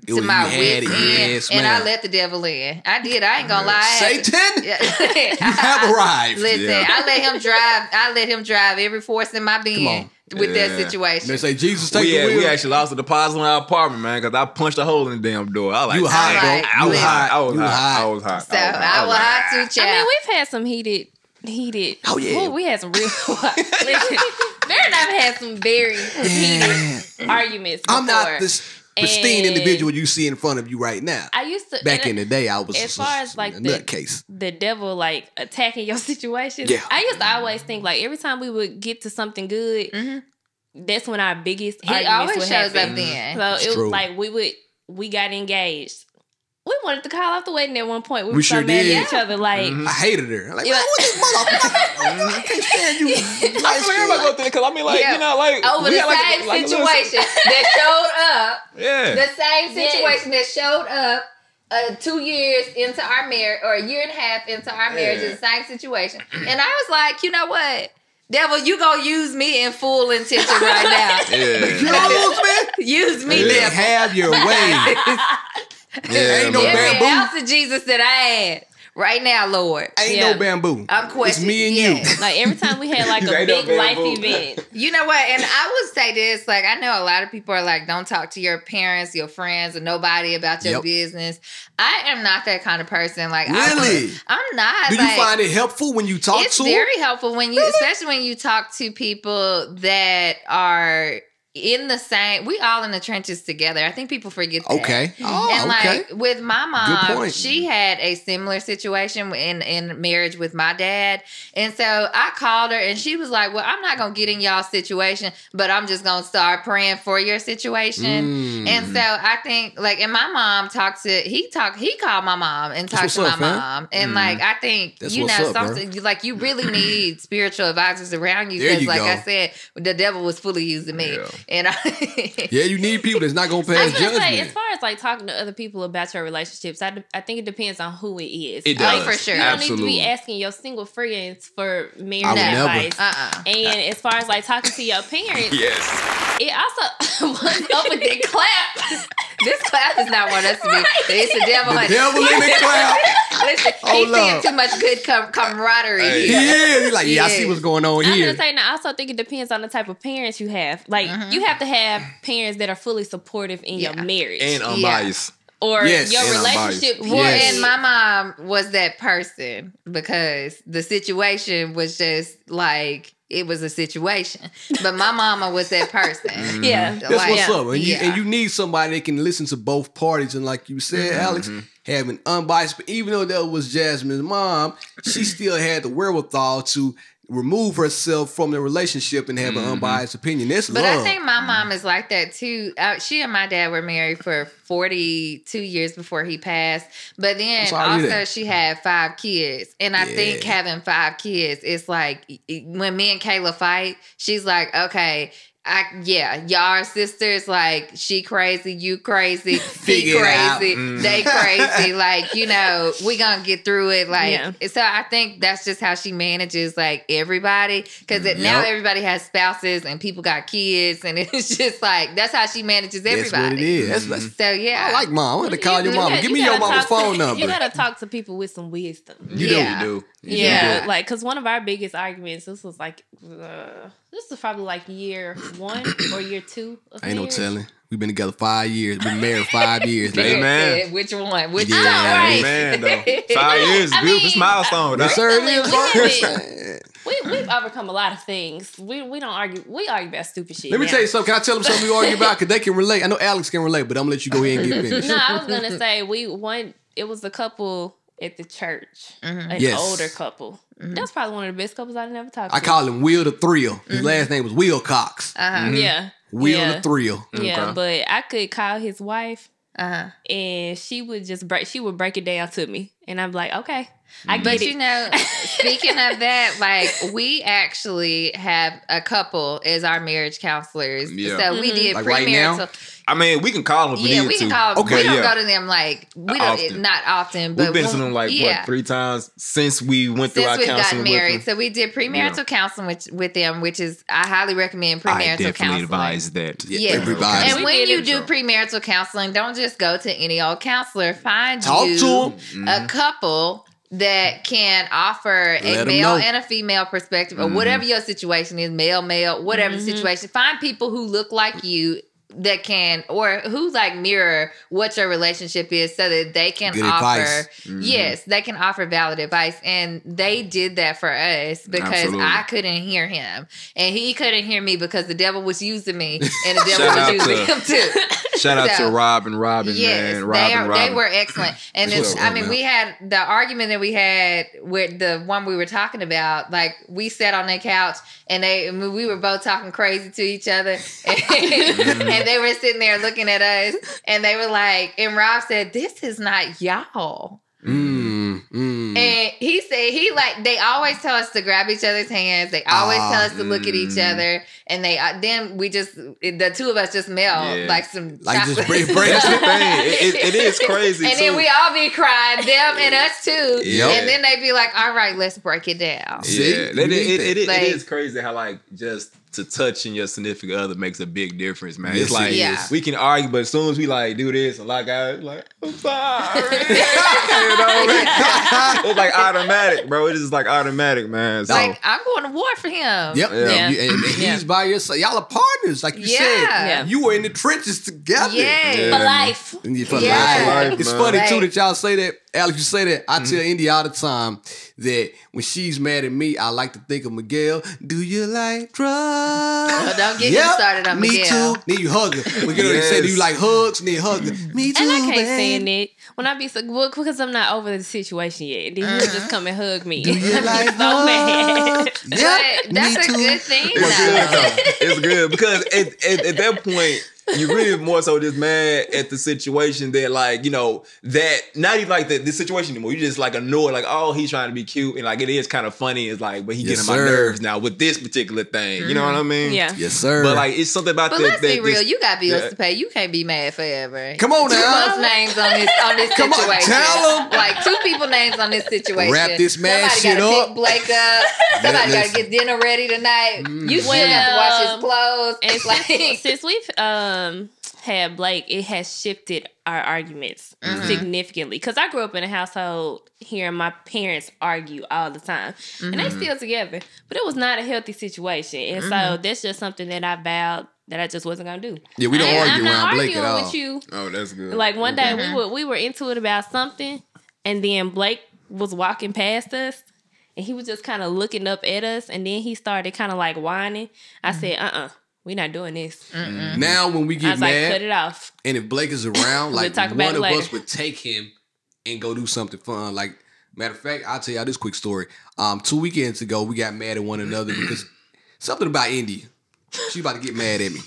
S3: It
S2: to
S3: was-
S2: my
S3: you had
S2: wits end,
S3: yes,
S2: and I let the devil in. I did. I ain't gonna lie. I had to-
S3: Satan, you have arrived.
S2: Listen,
S1: Yeah.
S2: I let him drive. I let him drive every force in my being
S3: on.
S2: with that situation.
S3: They say Jesus take
S1: We,
S3: the
S1: had,
S3: wheel.
S1: we actually lost a deposit on our apartment, man, because I punched a hole in the damn door. I was like,
S3: You hot,
S2: bro.
S1: "Dang." I was
S2: Listen.
S1: hot. I was
S3: You
S1: hot.
S3: hot.
S1: I was hot.
S2: so I was
S1: like,
S2: hot too,
S4: I mean, we've had some heated, heated.
S3: Oh, yeah.
S4: Ooh, we had some real. Listen, Mary and I've had some very heated arguments. Before.
S3: I'm not this pristine
S4: And-
S3: individual you see in front of you right now.
S4: I used to
S3: Back in the day, I was
S4: as
S3: a-
S4: far as like the
S3: nutcase.
S4: the devil like attacking your situation.
S3: Yeah.
S4: I used to always think like every time we would get to something good,
S2: Mhm.
S4: that's when our biggest
S2: he
S4: arguments
S2: always
S4: would
S2: shows
S4: happen.
S2: up then.
S4: So
S3: It's
S4: it was
S3: true.
S4: like we would we got engaged. We wanted to call off the wedding at one point. We,
S3: We
S4: were so
S3: sure
S4: mad
S3: did.
S4: at each other. Like
S3: I hated her. Like,
S4: Yeah.
S3: man, what this motherfucker? I can't stand you.
S1: I feel like everybody go through it, because I mean, like,
S2: Yeah.
S1: you know, like,
S2: Over
S1: we
S2: the
S1: had, like,
S2: same
S1: like a little-
S2: situation that showed up
S1: Yeah.
S2: the same
S4: Yes.
S2: situation that showed up uh, two years into our marriage or a year and a half into our marriage
S1: Yeah.
S2: is the same situation. And I was like, you know what? Devil, you gonna use me in full intention right now.
S1: yeah.
S3: You know man?
S2: use me,
S3: Let
S2: devil.
S3: have your way.
S1: Yeah,
S3: ain't no.
S2: Every
S3: bamboo.
S2: ounce of Jesus that I had right now, Lord.
S3: Ain't
S4: Yeah.
S3: no bamboo.
S2: I'm
S3: It's
S2: questioning.
S3: me and
S2: yeah.
S3: you.
S4: like every time we had like a
S1: ain't no
S4: big life
S1: bamboo.
S4: event.
S2: You know what? And I would say this like, I know a lot of people are like, don't talk to your parents, your friends, or nobody about your
S3: Yep.
S2: business. I am not that kind of person. Like,
S3: Really?
S2: I, I'm not.
S3: Do you
S2: like,
S3: find it helpful when you talk
S2: it's
S3: to them?
S2: very helpful when you, especially when you talk to people that are in the same. We all in the trenches together. I think people forget that.
S3: Okay. Oh,
S2: and
S3: okay.
S2: like with my mom, she had a similar situation in in marriage with my dad, and so I called her, and she was like, "Well, I'm not gonna get in y'all situation, but I'm just gonna start praying for your situation."
S3: Mm.
S2: And so I think like, and my mom talked to he talked he called my mom and talked to my
S3: up,
S2: mom, and like I think
S3: That's
S2: you know something like you really need spiritual advisors around you because like
S3: go.
S2: I said, the devil was fully using me.
S1: Yeah.
S2: And I,
S3: Yeah, you need people that's not gonna
S4: I
S3: pass
S4: was gonna say, as far as like talking to other people about your relationships, I, I think it depends on who it is.
S1: It
S4: Like,
S1: does.
S2: for sure.
S4: You don't
S1: Absolutely.
S4: need to be asking your single friends for marriage
S3: I never.
S4: advice.
S2: uh-uh.
S4: And as far as like talking to your parents,
S1: Yes.
S4: it also what's up with the clap.
S2: This clap is not what us to be. It's the devil.
S3: The
S2: honey.
S3: devil in the clap.
S2: Listen,
S3: Oh,
S2: he's seeing too much good com- camaraderie.
S1: Hey.
S3: He
S2: here.
S3: is. He's like, yeah, I see what's going on here.
S4: I'm
S3: here.
S4: gonna say, and I also think it depends on the type of parents you have. Like, mm-hmm. You mm-hmm. have to have parents that are fully supportive in
S2: Yeah.
S4: your marriage,
S1: And unbiased.
S4: or
S3: Yes,
S4: your
S3: and
S4: relationship.
S2: Well,
S3: Yes.
S2: and my mom was that person because the situation was just like it was a situation. But my mama was that person. Mm-hmm.
S4: Yeah,
S3: That's what's
S2: Like,
S3: up. And, you, and you need somebody that can listen to both parties. And like you said, mm-hmm. Alex, having unbiased, but even though that was Jasmine's mom, she still had the wherewithal to remove herself from the relationship and have an unbiased opinion. That's
S2: But
S3: love.
S2: I think my mom is like that too. Uh, she and my dad were married for 42 years before he passed. But then
S3: sorry to hear
S2: also she had five kids. And I think having five kids, it's like when me and Kayla fight, she's like, okay. I yeah, y'all are sisters. Like she crazy, you crazy, he
S3: Figure it out.
S2: crazy,
S1: Mm.
S2: they crazy. Like you know, we gonna get through it. Like
S4: Yeah.
S2: so, I think that's just how she manages like everybody. Because now
S3: Yep.
S2: everybody has spouses and people got kids, and it's just like that's how she manages
S3: that's
S2: everybody.
S3: what it is. That's, that's,
S2: So yeah,
S3: I like mom. I'm going to call your
S4: You
S3: mama.
S4: gotta-
S3: Give
S4: you
S3: me your
S4: gotta
S3: mama's
S4: talk to-
S3: phone number.
S4: You gotta talk to people with some wisdom.
S3: You
S2: yeah.
S1: You do.
S4: Yeah,
S2: Yeah.
S4: like because one of our biggest arguments. This was like, uh, this is probably like year one or year two. Of
S3: Ain't no
S4: marriage.
S3: telling. We've been together five years. Been married five years.
S1: Hey,
S3: man.
S1: man.
S2: Which one? Which
S3: Yeah.
S2: one?
S4: Right.
S1: Man, though. Five years,
S4: I
S1: beautiful
S4: mean,
S1: milestone.
S3: Yes,
S1: That's
S3: sir. It is,
S4: we, we've overcome a lot of things. We we don't argue. We argue about stupid shit.
S3: Let me
S4: now.
S3: tell you something. Can I tell them something we argue about? Because they can relate. I know Alex can relate, but I'm going to let you go ahead and get finished.
S4: No, I was gonna say we one. It was a couple at the church, an
S3: Yes.
S4: older couple. That's probably one of the best couples I never talked
S3: I
S4: to.
S3: I call him Will the Thrill. His last name was Will Cox.
S2: Uh-huh.
S4: yeah,
S3: Will
S4: yeah.
S3: the Thrill.
S4: yeah.
S1: Okay.
S4: But I could call his wife,
S2: Uh-huh.
S4: and she would just break. She would break it down to me, and I'm like, okay, I get
S2: But
S4: it.
S2: you know, speaking of that, like we actually have a couple as our marriage counselors.
S1: Yeah.
S2: So we did
S3: Like right now?
S2: premarital.
S1: I mean, we can call them if we
S2: yeah,
S1: need
S2: we can
S1: to.
S2: call.
S3: Okay,
S2: we don't
S1: yeah.
S2: go to them like we don't
S1: Often.
S2: not often, but
S1: We've been to them like
S2: yeah.
S1: what three times since we went through
S2: Since
S1: our
S2: we've gotten
S1: counseling. with
S2: married,
S1: them.
S2: so we did premarital
S1: Yeah.
S2: counseling with, with them, which is I highly recommend
S1: I
S2: premarital
S1: definitely
S2: counseling.
S1: advise that.
S3: Yeah,
S2: Yeah.
S3: everybody.
S2: And when you do
S4: so.
S2: premarital counseling, don't just go to any old counselor. Find
S3: Talk
S2: you
S3: to 'em.
S1: Mm-hmm.
S2: a couple that can offer
S3: Let
S2: a
S3: 'em
S2: male and a female perspective, or
S1: Mm-hmm.
S2: whatever your situation is, male, male, whatever
S4: Mm-hmm.
S2: the situation. Find people who look like you that can or who like mirror what your relationship is so that they can
S3: Good
S2: offer.
S1: Mm-hmm.
S2: yes they can offer valid advice and they did that for us because
S1: Absolutely.
S2: i couldn't hear him and he couldn't hear me because the devil was using me and the devil was using
S1: to-
S2: him too
S1: Shout out
S2: So-
S1: to Robin, Robin,
S2: Yes,
S1: man,
S2: they are.
S1: Robin.
S2: They were excellent, and
S3: What's
S2: it's, I mean,
S3: man?
S2: we had the argument that we had with the one we were talking about. Like we sat on that couch, and they I mean, we were both talking crazy to each other,
S1: Mm-hmm.
S2: and, they were sitting there looking at us, and they were like, and Rob said, "This is not y'all."
S3: Mm, mm.
S2: And he said he like they always tell us to grab each other's hands. They always
S3: Ah,
S2: tell us to look at each
S1: mm.
S2: other, and they uh, then we just the two of us just melt
S1: Yeah.
S2: like some
S3: Like just
S2: chocolate.
S3: break- break-
S1: the thing. It, it, it is crazy.
S2: and
S1: too.
S2: then we all be crying, them and us too.
S3: Yep.
S2: And then they be like, "All right, let's break it down."
S3: See?
S1: Yeah,
S3: You
S1: it, it, it, it,
S2: Like-
S1: it is crazy how like just to touching your significant other makes a big difference, man.
S3: Yes,
S1: it's like
S2: Yeah.
S1: we can argue, but as soon as we like do this, and like I like I'm sorry, you know, it's like automatic, bro. It is like automatic, man. So
S2: Like I'm going to war for him.
S3: Yep.
S1: Yeah.
S3: And, you- and- and
S4: Yeah.
S3: he's by your side. Y'all are partners, like you
S2: Yeah.
S3: said.
S4: Yeah.
S3: You were in the trenches together.
S2: Yes.
S1: Yeah.
S4: for life.
S3: For
S2: Yeah.
S3: life.
S1: For life,
S3: it's
S1: man.
S3: funny too that y'all say that. Alex, you say that. I mm-hmm. tell Indy all the time that when she's mad at me, I like to think of Miguel. Do you like drugs?
S2: Well, don't get him started on
S3: me
S2: Miguel.
S3: too. Then you hug her. Miguel they say, do you like hugs? And then you hug her. Me too,
S4: And I can't
S3: babe.
S4: stand it when I be so well, because I'm not over the situation yet. Then he'll just uh-huh. come and hug me.
S3: Do you like
S4: so mad.
S3: hugs?
S2: But
S3: Yep.
S2: that's
S3: me
S2: a
S3: too.
S2: good thing
S1: It's good
S2: though.
S1: though. It's good because at, at, at that point, you really more so just mad at the situation that like you know that not even like the, the situation anymore. You just like annoyed, like oh he's trying to be cute and like it is kind of funny. It's like but he
S3: Yes,
S1: getting on my nerves now with this particular thing. You know what I mean?
S4: Yeah.
S3: Yes, sir.
S1: But like it's something about
S2: But
S1: that.
S2: let's
S1: that
S2: be real.
S1: this-
S2: You got bills
S1: yeah.
S2: to pay. You can't be mad forever.
S3: Come on
S2: Two
S3: now.
S2: people's names on this on this
S3: Come on,
S2: situation.
S3: tell 'em.
S2: Like two people names on this situation.
S3: Wrap this mad
S2: Somebody
S3: shit
S2: gotta
S3: up.
S2: pick Blake up. Somebody got to get dinner ready tonight.
S3: Mm.
S2: You still have to wash his clothes.
S4: And
S2: It's like
S4: since, since we've um had Blake, it has shifted our arguments
S2: Mm-hmm.
S4: significantly. Because I grew up in a household hearing my parents argue all the time, and
S2: Mm-hmm.
S4: they still together, but it was not a healthy situation. And so
S2: Mm-hmm.
S4: that's just something that I vowed that I just wasn't gonna do.
S3: yeah, we don't
S4: I,
S3: argue
S4: I'm not
S3: around Blake
S4: arguing
S3: at all.
S4: with you.
S1: Oh, that's good.
S4: Like one day
S2: Mm-hmm.
S4: we were we were into it about something, and then Blake was walking past us, and he was just kind of looking up at us, and then he started kind of like whining. I
S2: Mm-hmm.
S4: said, "Uh, uh we not doing this."
S3: Now, when we
S4: I
S3: get
S4: was like,
S3: mad,
S4: "Cut it off."
S3: and if Blake is around, like
S4: talk about
S3: one of
S4: later.
S3: us would take him and go do something fun. Like matter of fact, I'll tell y'all this quick story. Um, two weekends ago, we got mad at one another because something about India. She about to get mad at me.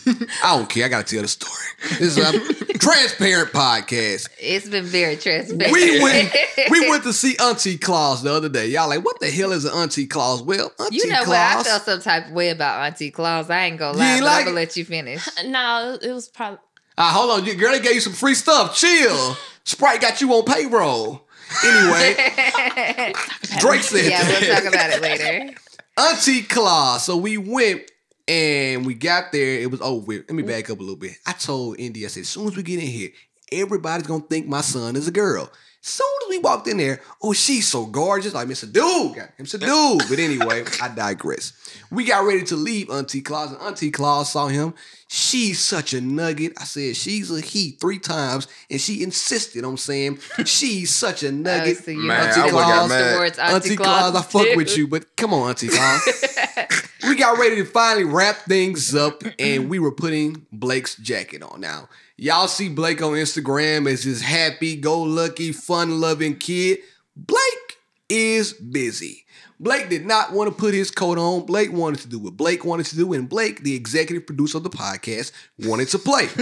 S3: I don't care. I gotta tell the story. This is a transparent podcast.
S2: it's been very transparent.
S3: We went we went to see Auntie Claus the other day. Y'all like, what the hell is an Auntie Claus? Well, Auntie
S2: You know
S3: Claus.
S2: what? I felt some type of way about Auntie Claus. I ain't gonna lie,
S3: ain't
S2: but
S3: like
S2: I'm gonna
S3: it?
S2: let you finish.
S4: No, it was probably
S3: Ah, hold on, girl. They gave you some free stuff. Chill. Sprite got you on payroll. Anyway, Drake said
S2: yeah,
S3: that.
S2: we'll talk about it later.
S3: Auntie Claus. So we went and we got there. It was over with. Let me mm. back up a little bit. I told Indy, I said, as soon as we get in here, everybody's gonna think my son is a girl. Soon as we walked in there, oh, she's so gorgeous. Like, Mr. Dude, got Mr. Dude. But anyway, I digress. We got ready to leave Auntie Claus, and Auntie Claus saw him. She's such a nugget. I said, she's a he three times, and she insisted on saying, she's such a nugget.
S2: Oh, so you
S1: Man,
S2: Auntie
S1: I would've got
S2: Claus
S1: mad.
S2: towards
S3: Auntie,
S2: Auntie,
S3: Claus, I fuck
S2: too.
S3: with you, but come on, Auntie Claus. we got ready to finally wrap things up, and we were putting Blake's jacket on. Now, y'all see Blake on Instagram as this happy-go-lucky, fun-loving kid. Blake is busy. Blake did not want to put his coat on. Blake wanted to do what Blake wanted to do, and Blake, the executive producer of the podcast, wanted to play.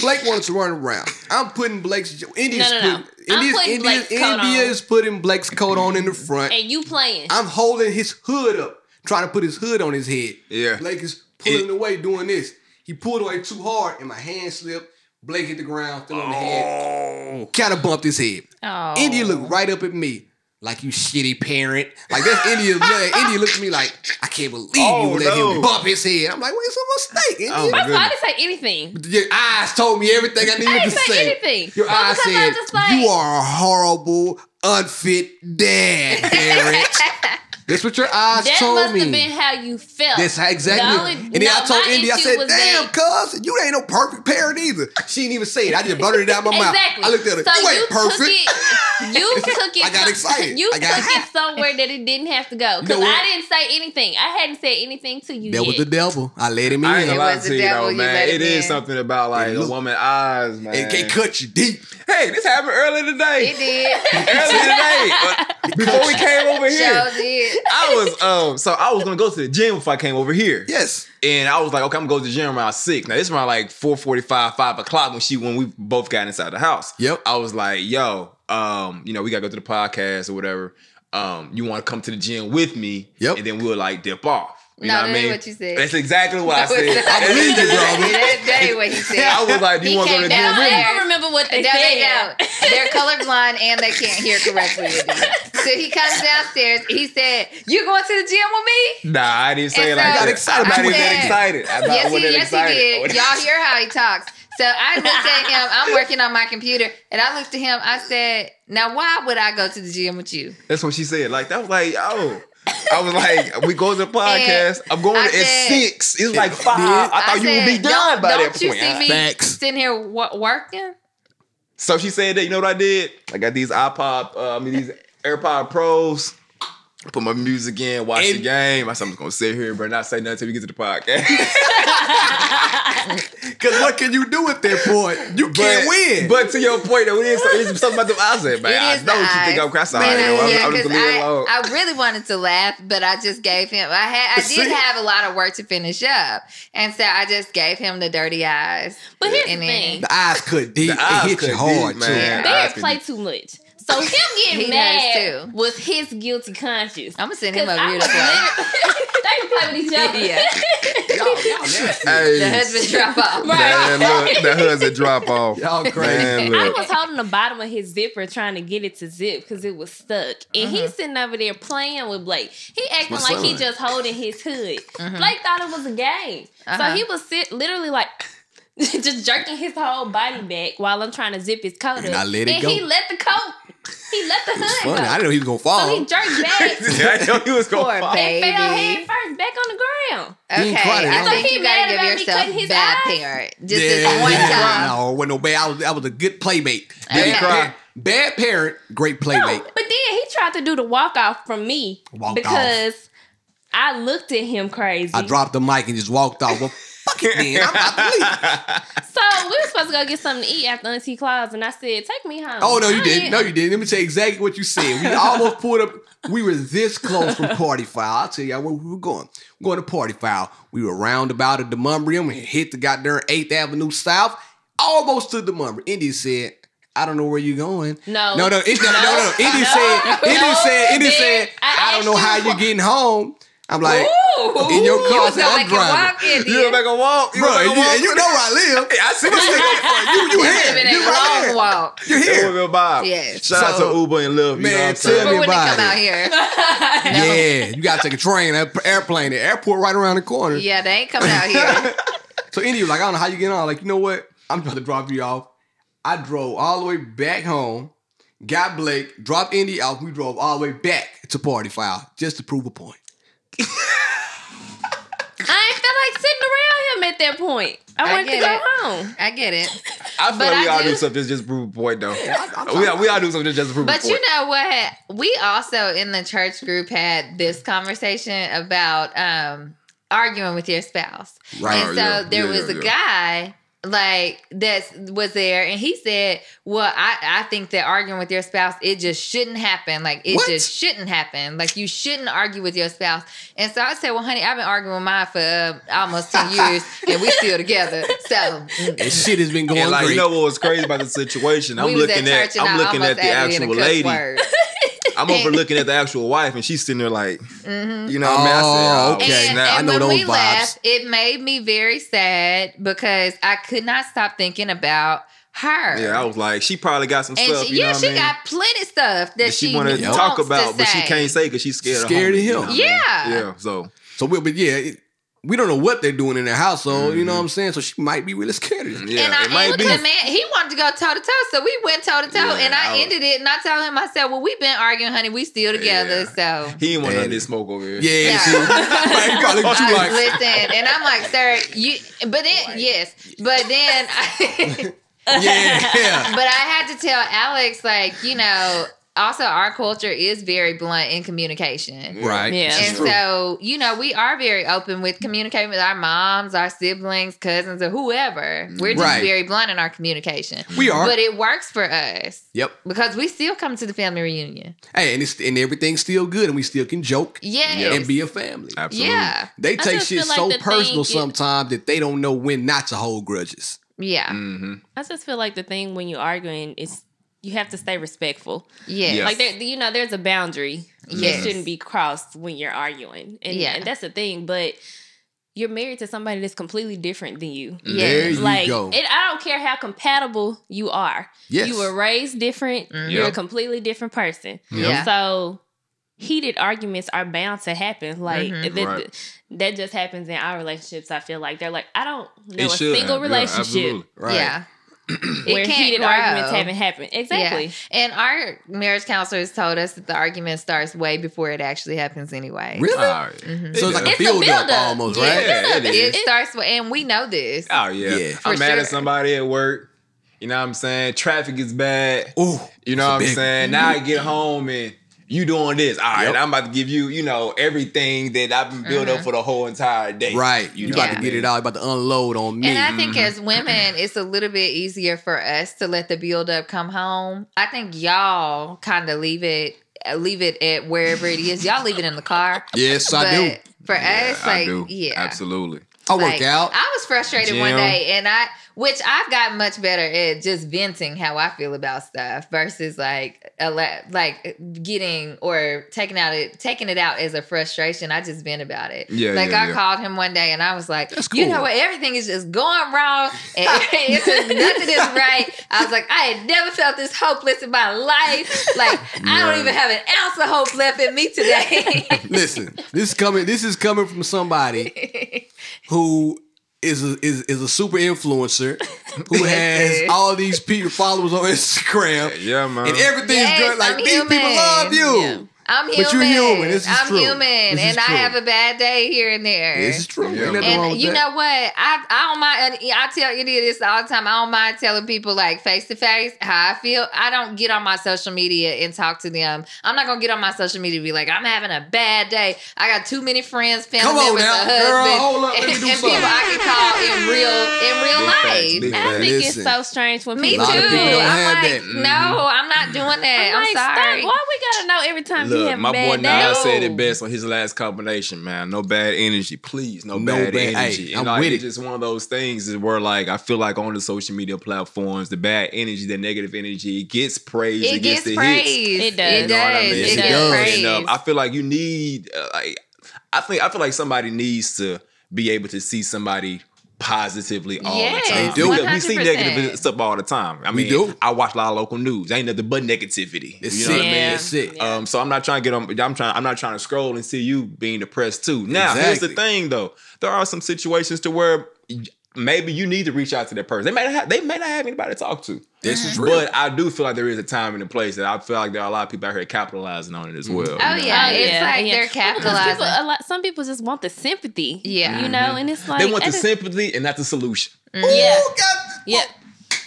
S3: Blake wanted to run around. I'm putting Blake's India's
S4: No, no, no.
S3: putting,
S4: I'm
S3: India's,
S4: putting
S3: India's,
S4: coat
S3: India
S4: on.
S3: is putting Blake's coat on in the front.
S4: and you playing.
S3: I'm holding his hood up, trying to put his hood on his head.
S1: Yeah.
S3: Blake is pulling
S1: It-
S3: away, doing this. He pulled away too hard, and my hand slipped. Blake hit the ground, fell on the head, oh. kind of bumped his head.
S2: Oh.
S3: India looked right up at me. Like you shitty parent. Like that's India's blood. India looked at me like, I can't believe
S1: Oh,
S3: you let
S1: no.
S3: him bump his head. I'm like, well, it's a mistake, India.
S1: Oh, my
S4: First of all, I didn't say anything.
S3: Your eyes told me everything I needed
S4: I
S3: to
S4: didn't say
S3: say.
S4: anything.
S3: Your
S4: Well,
S3: eyes said,
S4: like-
S3: "You are a horrible, unfit dad, parent." That's what your eyes
S4: That
S3: told
S4: must
S3: me.
S4: have been how you felt.
S3: That's how exactly.
S4: The only-
S3: and then
S4: no,
S3: I told Indy, I said, "Damn,
S4: that-
S3: cuz you ain't no perfect parent either." She didn't even say it. I just blurted it out my mouth.
S4: Exactly.
S3: I looked at her.
S4: So
S3: you ain't perfect.
S4: Took it, you took it.
S3: I got
S4: some-
S3: excited.
S4: You
S3: I got
S4: took
S3: hyped.
S4: it somewhere that it didn't have to go.
S3: You know
S4: Because? I didn't say anything. I hadn't said anything to you
S3: that
S4: yet.
S3: was the devil. I let him in.
S1: I ain't gonna lie to you though, man.
S2: let
S1: It
S2: it
S1: is something about like
S3: It
S1: a woman's eyes, man.
S3: It can cut you deep.
S1: Hey, this happened earlier today.
S2: It did.
S1: earlier today, before we came over here.
S2: Show did.
S1: I was um, so I was gonna go to the gym if I came over here.
S3: Yes.
S1: And I was like, okay, I'm gonna go to the gym around six. Now this is around like 4:45, 5 o'clock when she when we both got inside the house.
S3: Yep.
S1: I was like, yo, um, you know, we gotta go to the podcast or whatever. Um, you wanna come to the gym with me?
S3: Yep.
S1: And then we'll like dip off. You
S2: No,
S1: know what I mean?
S2: what you said.
S1: That's exactly what I said.
S3: I believe you, brother.
S2: That, that ain't what he said.
S1: I was like, do you
S2: He
S1: wanna go to the gym with me?
S4: I don't remember what they
S2: No, they
S4: said.
S2: don't. They're colorblind and they can't hear correctly. So he comes downstairs. He said, "You going to the gym with me?"
S1: Nah, I didn't say it
S2: And
S1: like
S2: so-
S1: that.
S3: Got excited
S1: I'm not
S3: about
S1: even that
S2: that.
S1: excited. I'm not
S2: yes,
S1: wasn't
S2: he,
S1: that
S2: yes,
S1: excited.
S2: he did. Y'all hear how he talks. So I looked at him. I'm working on my computer, and I looked at him. I said, "Now, why would I go to the gym with you?"
S1: That's what she said. Like that was like, oh. I was like, we go to the podcast. I'm going
S2: I
S1: at
S2: said-
S1: six. It's like five.
S3: Yeah.
S1: I thought you would be done
S2: don't,
S1: by
S2: don't
S1: that
S2: you
S1: point.
S2: see me
S3: Facts.
S2: sitting here wo- working?
S1: So she said that. You know what I did? I got these iPod, uh, I mean these AirPod Pros. Put my music in, watch
S3: And-
S1: the game. I said, I'm just gonna sit here, but not say nothing until we get to the podcast.
S3: Because what can you do at that point? You can't win.
S1: But to your point, though, it is, it is something about the I said, man.
S2: It
S1: I
S2: is
S1: know what you
S2: the
S1: think I'm
S2: eyes.
S1: crassing.
S2: But,
S1: I'm,
S2: uh,
S1: I'm,
S2: yeah,
S1: I'm just
S2: 'cause
S1: gonna leave it
S2: I,
S1: alone.
S2: I really wanted to laugh, but I just gave him. I had, I did have a lot of work to finish up, and so I just gave him the dirty eyes.
S4: But here's
S2: And
S4: the
S2: then-
S4: thing.
S3: the eyes cut deep.
S1: The eyes
S3: it hit
S1: cut
S3: you hard,
S1: deep, man.
S2: Yeah.
S1: eyes
S4: Barrett play too much. So him getting
S2: does
S4: mad
S2: too.
S4: was his guilty conscience.
S2: I'm gonna send him over
S4: I
S2: here to play.
S4: they can play with each other.
S2: Yeah.
S3: Y'all, y'all nasty.
S1: Hey,
S2: The husband drop off. Right.
S1: man, look, that husband drop off.
S3: Y'all crazy.
S1: Man,
S4: I was holding the bottom of his zipper trying to get it to zip because it was stuck. And he's sitting over there playing with Blake. He acting
S3: What's
S4: like he just holding his hood. Blake thought it was a game.
S2: Uh-huh.
S4: So he was sit literally like just jerking his whole body back while I'm trying to zip his coat
S3: And
S4: up.
S3: I let it
S4: and
S3: go.
S4: he let the coat, he let the
S3: It's
S4: hood
S3: funny.
S4: go.
S3: I didn't know he was going to fall.
S4: so he jerked back
S1: I know he was gonna fall.
S2: baby.
S4: and fell head first back on the ground.
S3: He ain't
S2: Okay, I
S3: huh?
S2: think
S4: he
S2: you
S4: mad
S2: gotta give yourself
S4: his
S2: bad
S4: eyes?
S2: parent. Just
S3: yeah,
S2: this one
S3: yeah.
S2: time.
S3: No, wasn't no bad. I was, I was a good playmate.
S2: Okay.
S3: Bad, parent, bad parent, great playmate.
S4: No,
S3: playmate.
S4: but then he tried to do the walk off from me
S3: Walk
S4: because I looked at him crazy.
S3: I dropped the mic and just walked off. Fuck it then. I'm about to leave.
S4: So we were supposed to go get something to eat after Auntie Claus, and I said, "Take me home."
S3: Oh no, you
S4: I
S3: didn't. No, you didn't. Let me tell you exactly what you said. We almost pulled up. We were this close from Party Fowl. I'll tell y'all where we were going. We're going to Party Fowl. We were roundabout at Demonbreun and hit the goddamn 8th Avenue South, almost to Demonbreun. Indy said, I don't know where you're going.
S4: No.
S3: No, no, it, no, no, no. Indy
S4: No.
S3: said, Indy
S4: No.
S3: said, Indy said,
S4: I
S3: I don't know how
S4: you
S3: you're getting home. I'm like,
S2: Ooh,
S3: in your car, I
S2: was
S3: said,
S2: gonna
S3: I'm
S2: make him
S3: driving.
S2: walk
S1: You
S2: there.
S1: gonna make a walk? You
S3: bro,
S1: gonna make a walk?
S3: and you know where I live.
S1: I see this
S3: You, you
S2: It would've
S3: here. You
S2: a
S3: right
S2: long
S3: here.
S2: walk.
S3: You're
S1: It
S3: here.
S1: would be a vibe.
S2: Yes.
S1: Shout out to Uber and Lyft. You
S3: Man,
S1: know what I'm
S3: tell me
S2: when they
S3: about
S2: come
S3: it.
S2: out here,
S3: Yeah, you gotta take a train, an airplane, the airport right around the corner.
S2: yeah, they ain't coming out here.
S3: So Indy was like, I don't know how you get on. Like, you know what? I'm about to drop you off. I drove all the way back home, got Blake, dropped Indy off. We drove all the way back to Party Fowl just to prove a point.
S4: I ain't feel like sitting around him at that point. I
S2: I
S4: wanted to
S2: get
S4: go
S2: it.
S4: home.
S2: I get it.
S1: I feel
S2: But
S1: like we
S2: I
S1: all do
S2: do-
S1: something just, just to prove a point, though.
S3: I'm
S1: we, all, we all do something just to prove
S2: But
S1: a point.
S2: But you know what? We also in the church group had this conversation about um arguing with your spouse.
S3: Right.
S2: And so
S1: yeah,
S2: there
S1: yeah,
S2: was
S1: yeah,
S2: a
S1: yeah.
S2: guy like that was there and he said, Well, I, I think that arguing with your spouse, it just shouldn't happen. Like it
S3: What?
S2: just shouldn't happen. Like you shouldn't argue with your spouse. And so I said, Well, honey, I've been arguing with mine for uh, almost 10 years and we still together. So
S3: And shit has been going
S1: And like
S3: great.
S1: you know what was crazy about the situation? I'm looking
S2: at
S1: at, I'm looking at the
S2: added in a
S1: actual lady.
S2: word.
S1: I'm over looking at the actual wife, and she's sitting there like,
S2: Mm-hmm.
S1: you know, what I mean, I
S3: Oh,
S1: said, oh,
S3: okay.
S2: And,
S1: now
S3: I know
S2: when
S3: those
S2: we
S3: vibes.
S2: left, it made me very sad because I could not stop thinking about her.
S1: Yeah, I was like, she probably got some
S2: and
S1: stuff.
S2: she,
S1: you know
S2: yeah,
S1: what
S2: she
S1: I mean?
S2: got plenty stuff that,
S1: that she,
S2: she
S1: want to talk about,
S2: to
S1: but she can't say because she's scared.
S3: Scared
S1: of
S3: of
S1: him.
S3: him.
S1: you know what I mean?
S2: Yeah.
S1: yeah. So
S3: So, we'll. but yeah, it, we don't know what they're doing in their household. You know mm-hmm. what I'm saying? So she might be really scared of him.
S1: yeah,
S2: and I
S1: it might be.
S2: the man he wanted to go toe to toe, so we went toe to toe,
S1: Yeah,
S2: and I,
S1: I
S2: ended it. And I told him, I said, "Well, we've been arguing, honey. We still together."
S1: Yeah.
S2: So
S1: He didn't want none of this smoke over here.
S3: Yeah,
S2: Yeah.
S3: see, he probably looked at you like,
S2: listen, and I'm like, "Sir, you." But then, yes, but then. I,
S3: yeah, yeah.
S2: but I had to tell Alex, like, you know, also our culture is very blunt in communication.
S3: Right.
S4: Yeah.
S2: And so, you know, we are very open with communicating with our moms, our siblings, cousins, or whoever. We're just
S3: Right.
S2: very blunt in our communication.
S3: we are.
S2: But it works for us
S3: yep.
S2: because we still come to the family reunion.
S3: Hey, and it's and everything's still good, and we still can joke
S2: Yes.
S3: and be a family.
S1: Absolutely.
S2: Yeah.
S3: They take shit
S4: like
S3: so personal sometimes that they don't know when not to hold grudges.
S2: Yeah.
S1: Mm-hmm.
S4: I just feel like the thing when you're arguing is you have to stay respectful.
S2: Yes.
S1: Yeah.
S4: Like there, you know, there's a boundary
S2: Yes.
S4: that shouldn't be crossed when you're arguing, and,
S2: Yeah.
S4: and that's the thing. But you're married to somebody that's completely different than you.
S2: Yeah.
S3: There
S4: like
S3: go.
S4: it, I don't care how compatible you are.
S3: Yes.
S4: You were raised different.
S2: Mhm.
S4: You're
S1: Yeah.
S4: a completely different person.
S2: Yeah.
S4: So heated arguments are bound to happen. Like
S2: Mhm.
S4: that,
S1: Right.
S4: that just happens in our relationships. I feel like they're like I don't know
S1: It
S4: a
S1: should
S4: single
S1: have. Yeah,
S4: relationship
S1: absolutely.
S3: right.
S2: Yeah.
S4: where
S2: it can't
S4: heated
S2: grow.
S4: arguments haven't happened. Exactly.
S2: Yeah. And our marriage counselors told us that the argument starts way before it actually happens anyway.
S3: Really?
S1: All right.
S2: Mhm.
S3: So it's like a
S4: It's a
S3: build up
S4: build-up.
S3: almost,
S2: Yeah.
S3: right?
S1: Yeah, it
S2: It
S1: is.
S2: starts with, and we know this.
S1: Oh yeah.
S3: Yeah.
S1: I'm mad
S2: sure.
S1: at somebody at work. You know what I'm saying? Traffic is bad.
S3: Ooh,
S1: You know what I'm
S3: it's a big
S1: saying? Now I get home and You doing this. All right,
S3: Yep.
S1: I'm about to give you, you know, everything that I've been built up for the whole entire day.
S3: Right. You, about
S2: Yeah.
S3: to get it out, you about to unload on me.
S2: And I think as women, it's a little bit easier for us to let the build up come home. I think y'all kind of leave it, uh, leave it at wherever it is. Y'all leave it in the car.
S3: yes, I
S2: but
S3: do.
S2: for
S1: Yeah,
S2: us,
S1: I
S2: like,
S1: do.
S2: yeah,
S1: Absolutely.
S3: I work
S2: Like,
S3: out.
S2: I was frustrated one day, and I, which I've gotten much better at just venting how I feel about stuff versus like, like getting or taking out it, taking it out as a frustration. I just vent about it.
S1: Yeah,
S2: like
S1: yeah,
S2: I
S1: yeah.
S2: called him one day, and I was like,
S3: That's
S2: you know what? Everything is just going wrong, and it's just, nothing is right. I was like, I had never felt this hopeless in my life. Like I don't even have an ounce of hope left in me today.
S3: Listen, this is coming. This is coming from somebody who is a, is is a super influencer who has all these people followers on Instagram,
S1: Yeah, man.
S3: and everything's
S2: Yes,
S3: good. Like
S2: I'm
S3: these
S2: human.
S3: people love you.
S4: Yeah.
S2: I'm human.
S3: But you're human. This is
S2: I'm
S3: true.
S2: human,
S3: This is
S2: and I
S3: true.
S2: have a bad day here and there.
S3: This is true.
S1: Yeah,
S3: Ain't nothing wrong
S2: and you
S3: that.
S2: know what? I I don't mind. I tell you this all the time. I don't mind telling people like face to face how I feel. I don't get on my social media and talk to them. I'm not gonna get on my social media and be like, I'm having a bad day. I got too many friends, family
S3: Come on
S2: members,
S3: now,
S2: a
S3: girl,
S2: husband,
S3: hold up, let me
S2: and,
S3: do
S2: and
S3: something.
S2: people I can call in real in real
S1: Big
S2: life.
S1: big
S4: I
S1: facts.
S4: think
S3: Listen.
S4: it's so strange when
S2: Me
S4: people
S3: lot
S2: too.
S3: of people don't
S2: I'm like,
S3: that. Mm-hmm.
S2: no, I'm not doing that.
S4: I'm
S2: I'm,
S4: like,
S2: sorry.
S4: Stop. Why we gotta know every time you
S1: Look,
S4: have
S1: my boy
S4: day?
S1: Nas said it best on his last combination, man. No bad energy, please. No,
S3: No
S1: bad,
S3: bad-
S1: energy.
S3: hey, I'm
S1: like,
S3: with
S1: it's
S3: it.
S1: just one of those things is where like I feel like on the social media platforms, the bad energy, the negative energy, it gets praised.
S2: it
S1: It,
S2: gets
S1: the
S2: praised.
S4: It does.
S2: It
S1: You know what I
S2: does.
S1: mean?
S2: It
S3: It
S2: gets
S3: does.
S1: And, um, I feel like you need uh, like I think I feel like somebody needs to be able to see somebody positively all
S2: Yes,
S1: the time.
S3: They do.
S1: Because We see negative stuff all the time. I
S3: We
S1: mean,
S3: do.
S1: I watch a lot of local news. Ain't nothing but negativity.
S3: It's
S1: you
S3: sick.
S1: know what I mean?
S4: Yeah.
S3: It's sick.
S4: Yeah.
S1: Um, so I'm not trying to get on. I'm trying. I'm not trying to scroll and see you being depressed too. Now, here's the thing, though. There are some situations to where maybe you need to reach out to that person. They may not. Have, they may not have anybody to talk to.
S3: This is mm-hmm. real.
S1: But I do feel like there is a time and a place that I feel like there are a lot of people out here capitalizing on it as mm-hmm. well.
S2: Oh,
S1: you know?
S2: yeah.
S4: Oh,
S2: It's
S4: yeah,
S2: like
S4: yeah.
S2: they're capitalizing.
S4: People, a lot, some people just want the sympathy.
S2: Yeah.
S4: you know, mm-hmm. and it's like
S1: They want the
S4: I
S1: sympathy and not the solution.
S4: Yeah,
S3: Ooh, got-
S4: yeah,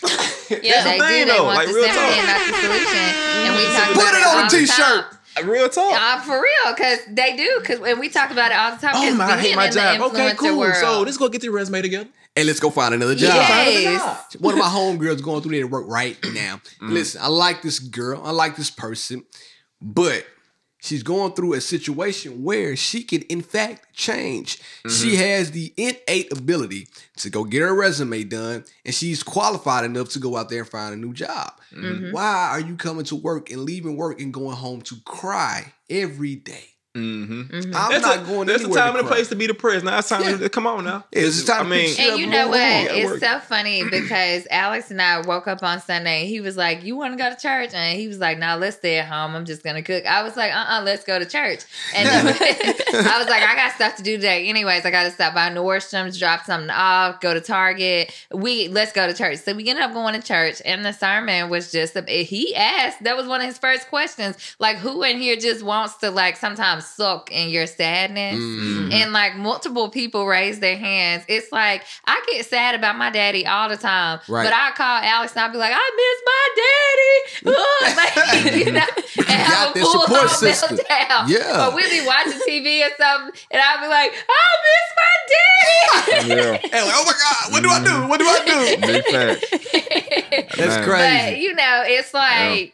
S1: That's
S2: They
S1: the
S2: do.
S1: thing,
S2: They
S1: though.
S2: want
S1: Like,
S2: the
S1: real
S2: sympathy
S1: talk.
S2: and not the solution. And we talk
S1: Put
S2: about
S3: it on a
S2: all the
S3: t-shirt.
S2: Uh,
S1: real talk.
S2: Uh, for real, because they do. Because when we talk about it all the time,
S1: oh my, I hate my job. Okay, cool.
S2: world.
S1: So let's go get your resume together.
S3: And let's go find another job.
S2: Yes.
S3: One of my homegirls going through there to work right now.
S1: Mm.
S3: Listen, I like this girl. I like this person, but she's going through a situation where she can, in fact, change. She
S1: Mm-hmm.
S3: has the innate ability to go get her resume done, and she's qualified enough to go out there and find a new job.
S1: Mm-hmm.
S3: Why are you coming to work and leaving work and going home to cry every day?
S1: Mm-hmm.
S3: I'm
S1: That's
S3: not
S1: a,
S3: going
S1: That's the
S3: anywhere
S1: time
S3: to
S1: and the place to be depressed. Now it's time.
S3: Yeah.
S1: To, come on now.
S3: Yeah, it's time
S1: I
S3: to
S1: mean,
S3: pick shit
S2: And you know what?
S1: Yeah,
S2: It's so funny because Alex and I woke up on Sunday. He was like, "You want to go to church?" And he was like, "No, let's stay at home. I'm just gonna cook." I was like, "Uh, uh-uh, let's go to church." And I was like, "I got stuff to do today. Anyways, I got to stop by Nordstrom's, drop something off, go to Target. We let's go to church." So we ended up going to church, and the sermon was just he asked. That was one of his first questions, like, "Who in here just wants to like sometimes suck in your sadness?"
S3: Mhm.
S2: and like multiple people raise their hands. It's like I get sad about my daddy all the time,
S3: Right.
S2: but I call Alex and I'll be like, I miss my daddy, Ugh, like, you know, and
S3: got
S2: have a
S3: that
S2: full
S3: support
S2: on
S3: system.
S2: meltdown.
S3: Yeah.
S2: or we'll be watching TV or something, and I'll be like, I miss my daddy.
S1: Yeah.
S3: And like, oh my God, what do I do? What do I do?
S1: Big fact.
S3: That's
S1: Man.
S3: crazy.
S2: But you know, it's like th-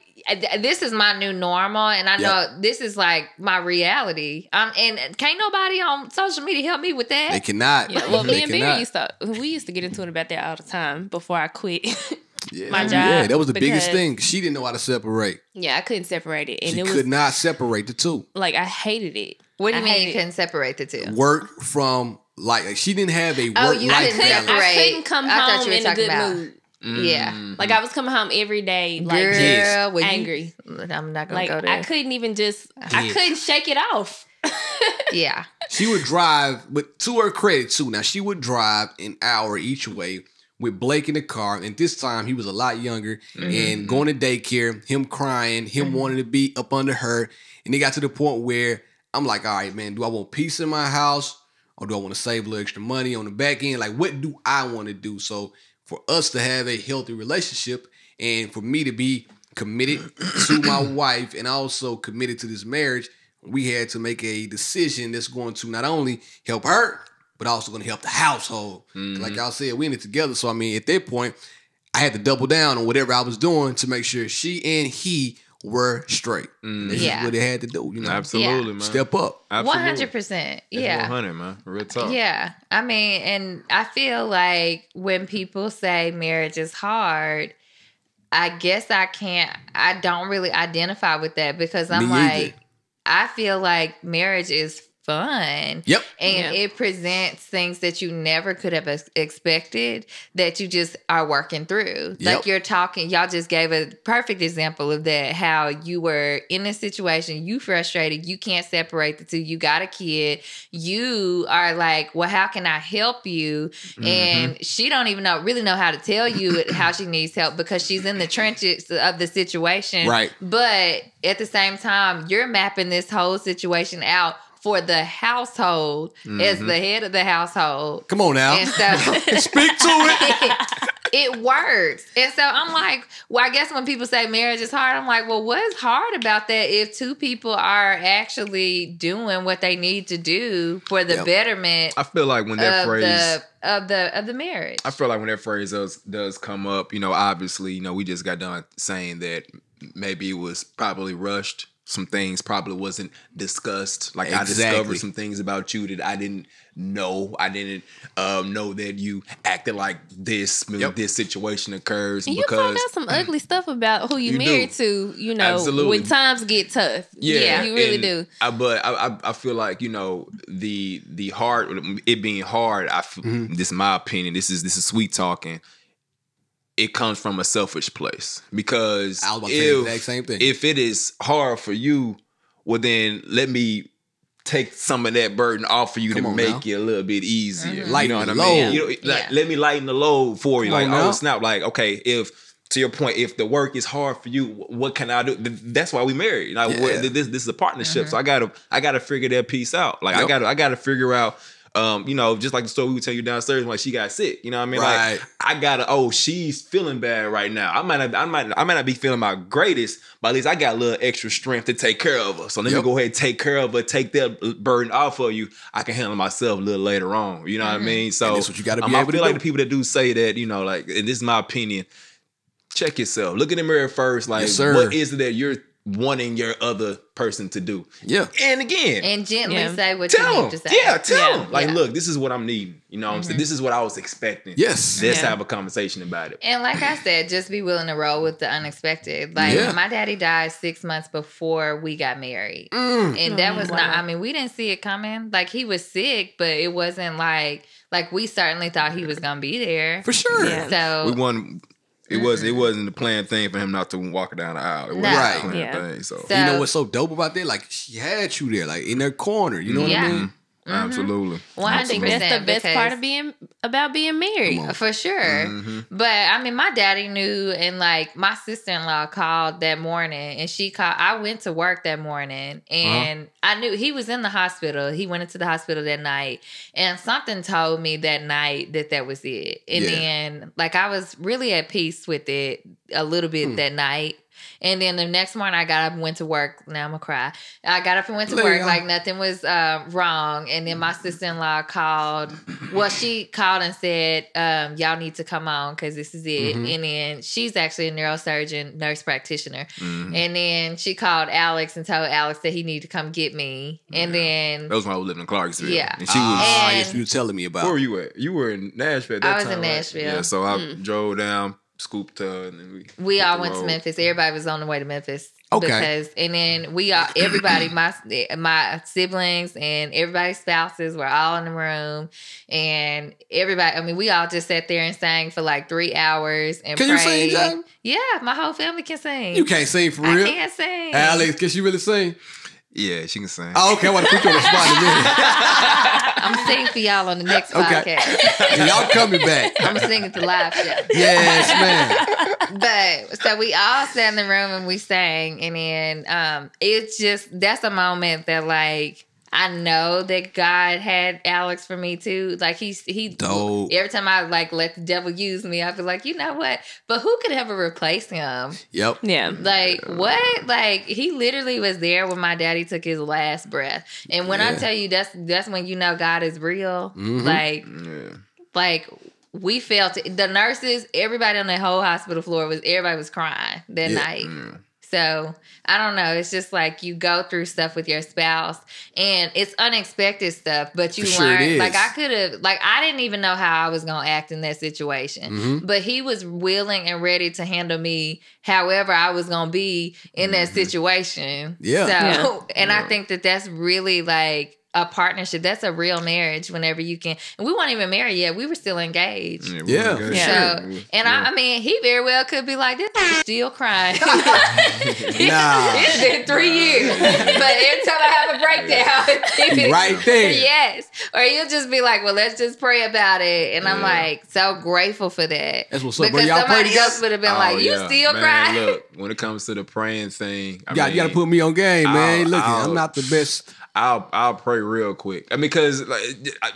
S2: this is my new normal, and I know this is like my reality. Um, and can't nobody on social media help me with that.
S3: They cannot.
S4: yeah. Well,
S3: They
S4: me and Barry used to we used to get into it about that all the time before I quit.
S3: yeah.
S4: my job
S3: Yeah, that was the biggest thing. She didn't know how to separate.
S4: yeah, I couldn't separate it, and
S3: She
S4: it was
S3: could not separate the two.
S4: like I hated it.
S2: what do you
S4: I
S2: mean you
S4: it.
S2: couldn't separate the two?
S3: Work from like, like she didn't have a work
S2: Oh, you
S3: life
S2: couldn't
S3: balance.
S2: separate.
S4: I couldn't come
S2: I thought
S4: home
S2: you were
S4: in a good
S2: about-
S4: mood.
S2: Yeah.
S1: Mm.
S4: Like I was coming home every day, like
S2: Girl,
S4: just
S3: Yes.
S2: well, you-
S4: angry.
S2: I'm not gonna
S4: Like
S2: go there.
S4: I couldn't even just I couldn't shake it off.
S2: yeah,
S3: She would drive, but to her credit too. Now she would drive an hour each way with Blake in the car, and this time he was a lot younger and going to daycare. Him crying, him wanting to be up under her, and it got to the point where I'm like, all right, man, do I want peace in my house or do I want to save a little extra money on the back end? Like, what do I want to do? So for us to have a healthy relationship and for me to be committed to my wife and also committed to this marriage, we had to make a decision that's going to not only help her, but also going to help the household. 'Cause Like mm-hmm. y'all said, we in it together. So I mean, at that point, I had to double down on whatever I was doing to make sure she and he were straight. And This
S2: Yeah.
S3: is mm. what they had to do. You know,
S1: Absolutely, man.
S3: step up.
S2: Hundred percent. Yeah.
S1: 100, man. Real talk.
S2: Yeah. I mean, and I feel like when people say marriage is hard, I guess I can't, I don't really identify with that because I'm
S3: Me either.
S2: like, I feel like marriage is fun.
S3: Yep.
S2: And
S4: Yeah.
S2: it presents things that you never could have ex- expected that you just are working through.
S3: Yep.
S2: Like you're talking, y'all just gave a perfect example of that. How you were in a situation, you frustrated, you can't separate the two, you got a kid, you are like, well, how can I help you?
S3: Mm-hmm.
S2: And she don't even know, really know how to tell you how she needs help because she's in the trenches of the situation.
S3: Right.
S2: But at the same time, you're mapping this whole situation out for the household as mm-hmm. the head of the household.
S3: Come on now.
S2: And so
S3: Speak to it.
S2: it works. And so I'm like, well, I guess when people say marriage is hard, I'm like, well, what's hard about that if two people are actually doing what they need to do for the
S3: Yep.
S2: betterment
S1: I feel like when that
S2: of
S1: phrase
S2: the of the of the marriage?
S1: I feel like when that phrase does does come up, you know, obviously, you know, we just got done saying that maybe it was probably rushed. Some things probably wasn't discussed. Like I discovered some things about you that I didn't know. I didn't um, know that you acted like this when
S3: Yep.
S1: this situation occurs
S4: And you
S1: because
S4: find out some ugly stuff about who you,
S1: You
S4: married
S1: do.
S4: to, you know,
S1: Absolutely.
S4: when times get tough.
S1: Yeah,
S4: you really do.
S1: I, but I, I, I feel like you know the the hard it being hard. I f-
S3: Mm-hmm.
S1: this is my opinion. This is this is sweet talking. It comes from a selfish place because
S3: I was about to say the
S1: if,
S3: exact same thing.
S1: if it is hard for you, well then let me take some of that burden off of you
S3: Come
S1: to make
S3: now.
S1: it a little bit easier.
S3: Lighten
S1: you know
S3: the
S1: what I mean?
S3: load.
S1: You know, like,
S2: Yeah.
S1: let me lighten the load for you.
S3: Come
S1: Like,
S3: on now.
S1: oh snap! Like, okay, if to your point, if the work is hard for you, what can I do? That's why we married. Like,
S3: Yeah.
S1: what- this this is a partnership, so mm-hmm. I gotta I gotta figure that piece out. Like, I gotta I gotta figure out. Um, you know, just like the story we would tell you downstairs, like she got sick. You know what I mean?
S3: Right.
S1: Like I gotta. Oh, she's feeling bad right now. I might not. I might. I might not be feeling my greatest, but at least I got a little extra strength to take care of her. So let
S3: Yep.
S1: me go ahead and take care of her. Take that burden off of you. I can handle myself a little later on. You know what I mean? So
S3: And that's what you gotta be
S1: um, I
S3: able
S1: feel
S3: to
S1: like
S3: do.
S1: the people that do say that, you know, like, and this is my opinion. Check yourself. Look in the mirror first. Like,
S3: Yes, sir.
S1: what is it that you're wanting your other person to do?
S3: Yeah.
S1: And again,
S2: and gently
S4: Yeah.
S2: say what you
S1: tell
S2: need to say.
S1: Yeah, tell
S4: Yeah.
S1: them. Like,
S2: Yeah.
S1: look, this is what I'm needing. You know what I'm saying? This is what I was expecting.
S3: Yes.
S1: Let's
S4: Yeah.
S1: have a conversation about it.
S2: And like I said, just be willing to roll with the unexpected. Like
S3: Yeah.
S2: my daddy died six months before we got married.
S3: Mm.
S2: And that was
S4: wow.
S2: not I mean, we didn't see it coming. Like he was sick, but it wasn't like like we certainly thought he was gonna be there.
S3: For sure.
S4: Yeah.
S2: So
S1: We won. It was. It mm-hmm. wasn't the planned thing for him not to walk down the aisle. It wasn't
S2: No.
S3: Right.
S1: planned
S4: Yeah.
S1: thing. So,
S2: So-
S3: you know what's so dope about that? Like she had you there, like in their corner. You know what I mm-hmm. mean? Mm-hmm.
S1: absolutely.
S2: one
S4: I
S2: hundred
S4: think that's the
S2: percent
S4: best part of being about being married.
S2: For sure.
S1: Mm-hmm.
S2: But I mean, my daddy knew, and like my sister in law called that morning, and she called. I went to work that morning, and I knew he was in the hospital. He went into the hospital that night, and something told me that night that that was it. And
S3: Yeah.
S2: then, like, I was really at peace with it a little bit that night. And then the next morning, I got up and went to work. Now I'm gonna cry. I got up and went to work like nothing was uh, wrong. And then my sister in law called. Well, she called and said, um, "Y'all need to come on because this is it."
S3: Mm-hmm.
S2: And then she's actually a neurosurgeon, nurse practitioner.
S1: Mm-hmm.
S2: And then she called Alex and told Alex that he needed to come get me. And then
S1: That was when I was living in Clarksville.
S2: Yeah.
S1: and she was.
S3: Ah,
S2: And-
S3: yes, you were telling me about.
S1: Where were you at? You were in Nashville. At that
S2: I was in
S1: time, right?
S2: Nashville.
S1: Yeah, so I drove down, scooped her, and then we
S2: we all
S1: the
S2: went to. Memphis. Everybody was on the way to Memphis.
S3: Okay.
S2: Because and then we all everybody my my siblings and everybody's spouses were all in the room and everybody I mean we all just sat there and sang for like three hours and
S3: Can you sing,
S2: prayed. Yeah, my whole family can sing.
S3: You can't sing for real.
S2: I
S3: real.
S2: can't sing.
S3: Alex, can she really sing?
S1: Yeah, she can sing.
S3: Oh, okay. I want to put you on the spot in a minute.
S2: I'm singing for y'all on the next
S3: Okay.
S2: podcast.
S3: And y'all coming back.
S2: I'm singing the live show.
S3: Yes, man.
S2: but so we all sat in the room and we sang and then um it's just that's a moment that like I know that God had Alex for me too. Like he's he
S3: Dope.
S2: every time I like let the devil use me, I feel like, you know what? But who could ever replace him?
S3: Yep.
S4: Yeah.
S2: Like what? Like he literally was there when my daddy took his last breath. And when I tell you that's that's when you know God is real.
S3: Mhm.
S2: Like
S1: Yeah.
S2: like we felt it. the nurses, everybody on the whole hospital floor was everybody was crying that
S3: Yeah.
S2: night. So I don't know. It's just like you go through stuff with your spouse, and it's unexpected stuff, but you
S3: For sure it
S2: learn.
S3: is.
S2: like I could have, like I didn't even know how I was gonna act in that situation,
S3: Mhm.
S2: but he was willing and ready to handle me however I was gonna be in that situation.
S3: Mm-hmm. Yeah.
S2: So,
S4: Yeah.
S2: and I think that that's really like. A partnership. That's a real marriage whenever you can. And we weren't even married yet. We were still engaged.
S1: we
S3: Yeah,
S1: were good.
S3: for
S2: So,
S3: sure.
S2: and I, I mean, he very well could be like, this is still crying.
S3: Nah.
S2: it's been three years. But every time I have a breakdown,
S3: He right there.
S2: yes. Or you'll just be like, well, let's just pray about it. And I'm like, so grateful for that.
S3: That's what's up.
S2: Because
S3: Y'all
S2: somebody else would have been
S1: Oh,
S2: like, you
S1: yeah.
S2: still
S1: Man,
S2: crying?
S1: Look, when it comes to the praying thing, I
S3: You got, you got to put me on game, man.
S1: I'll-
S3: Look,
S1: I'll-
S3: I'm not the best.
S1: I'll I'll pray real quick. I mean, because like,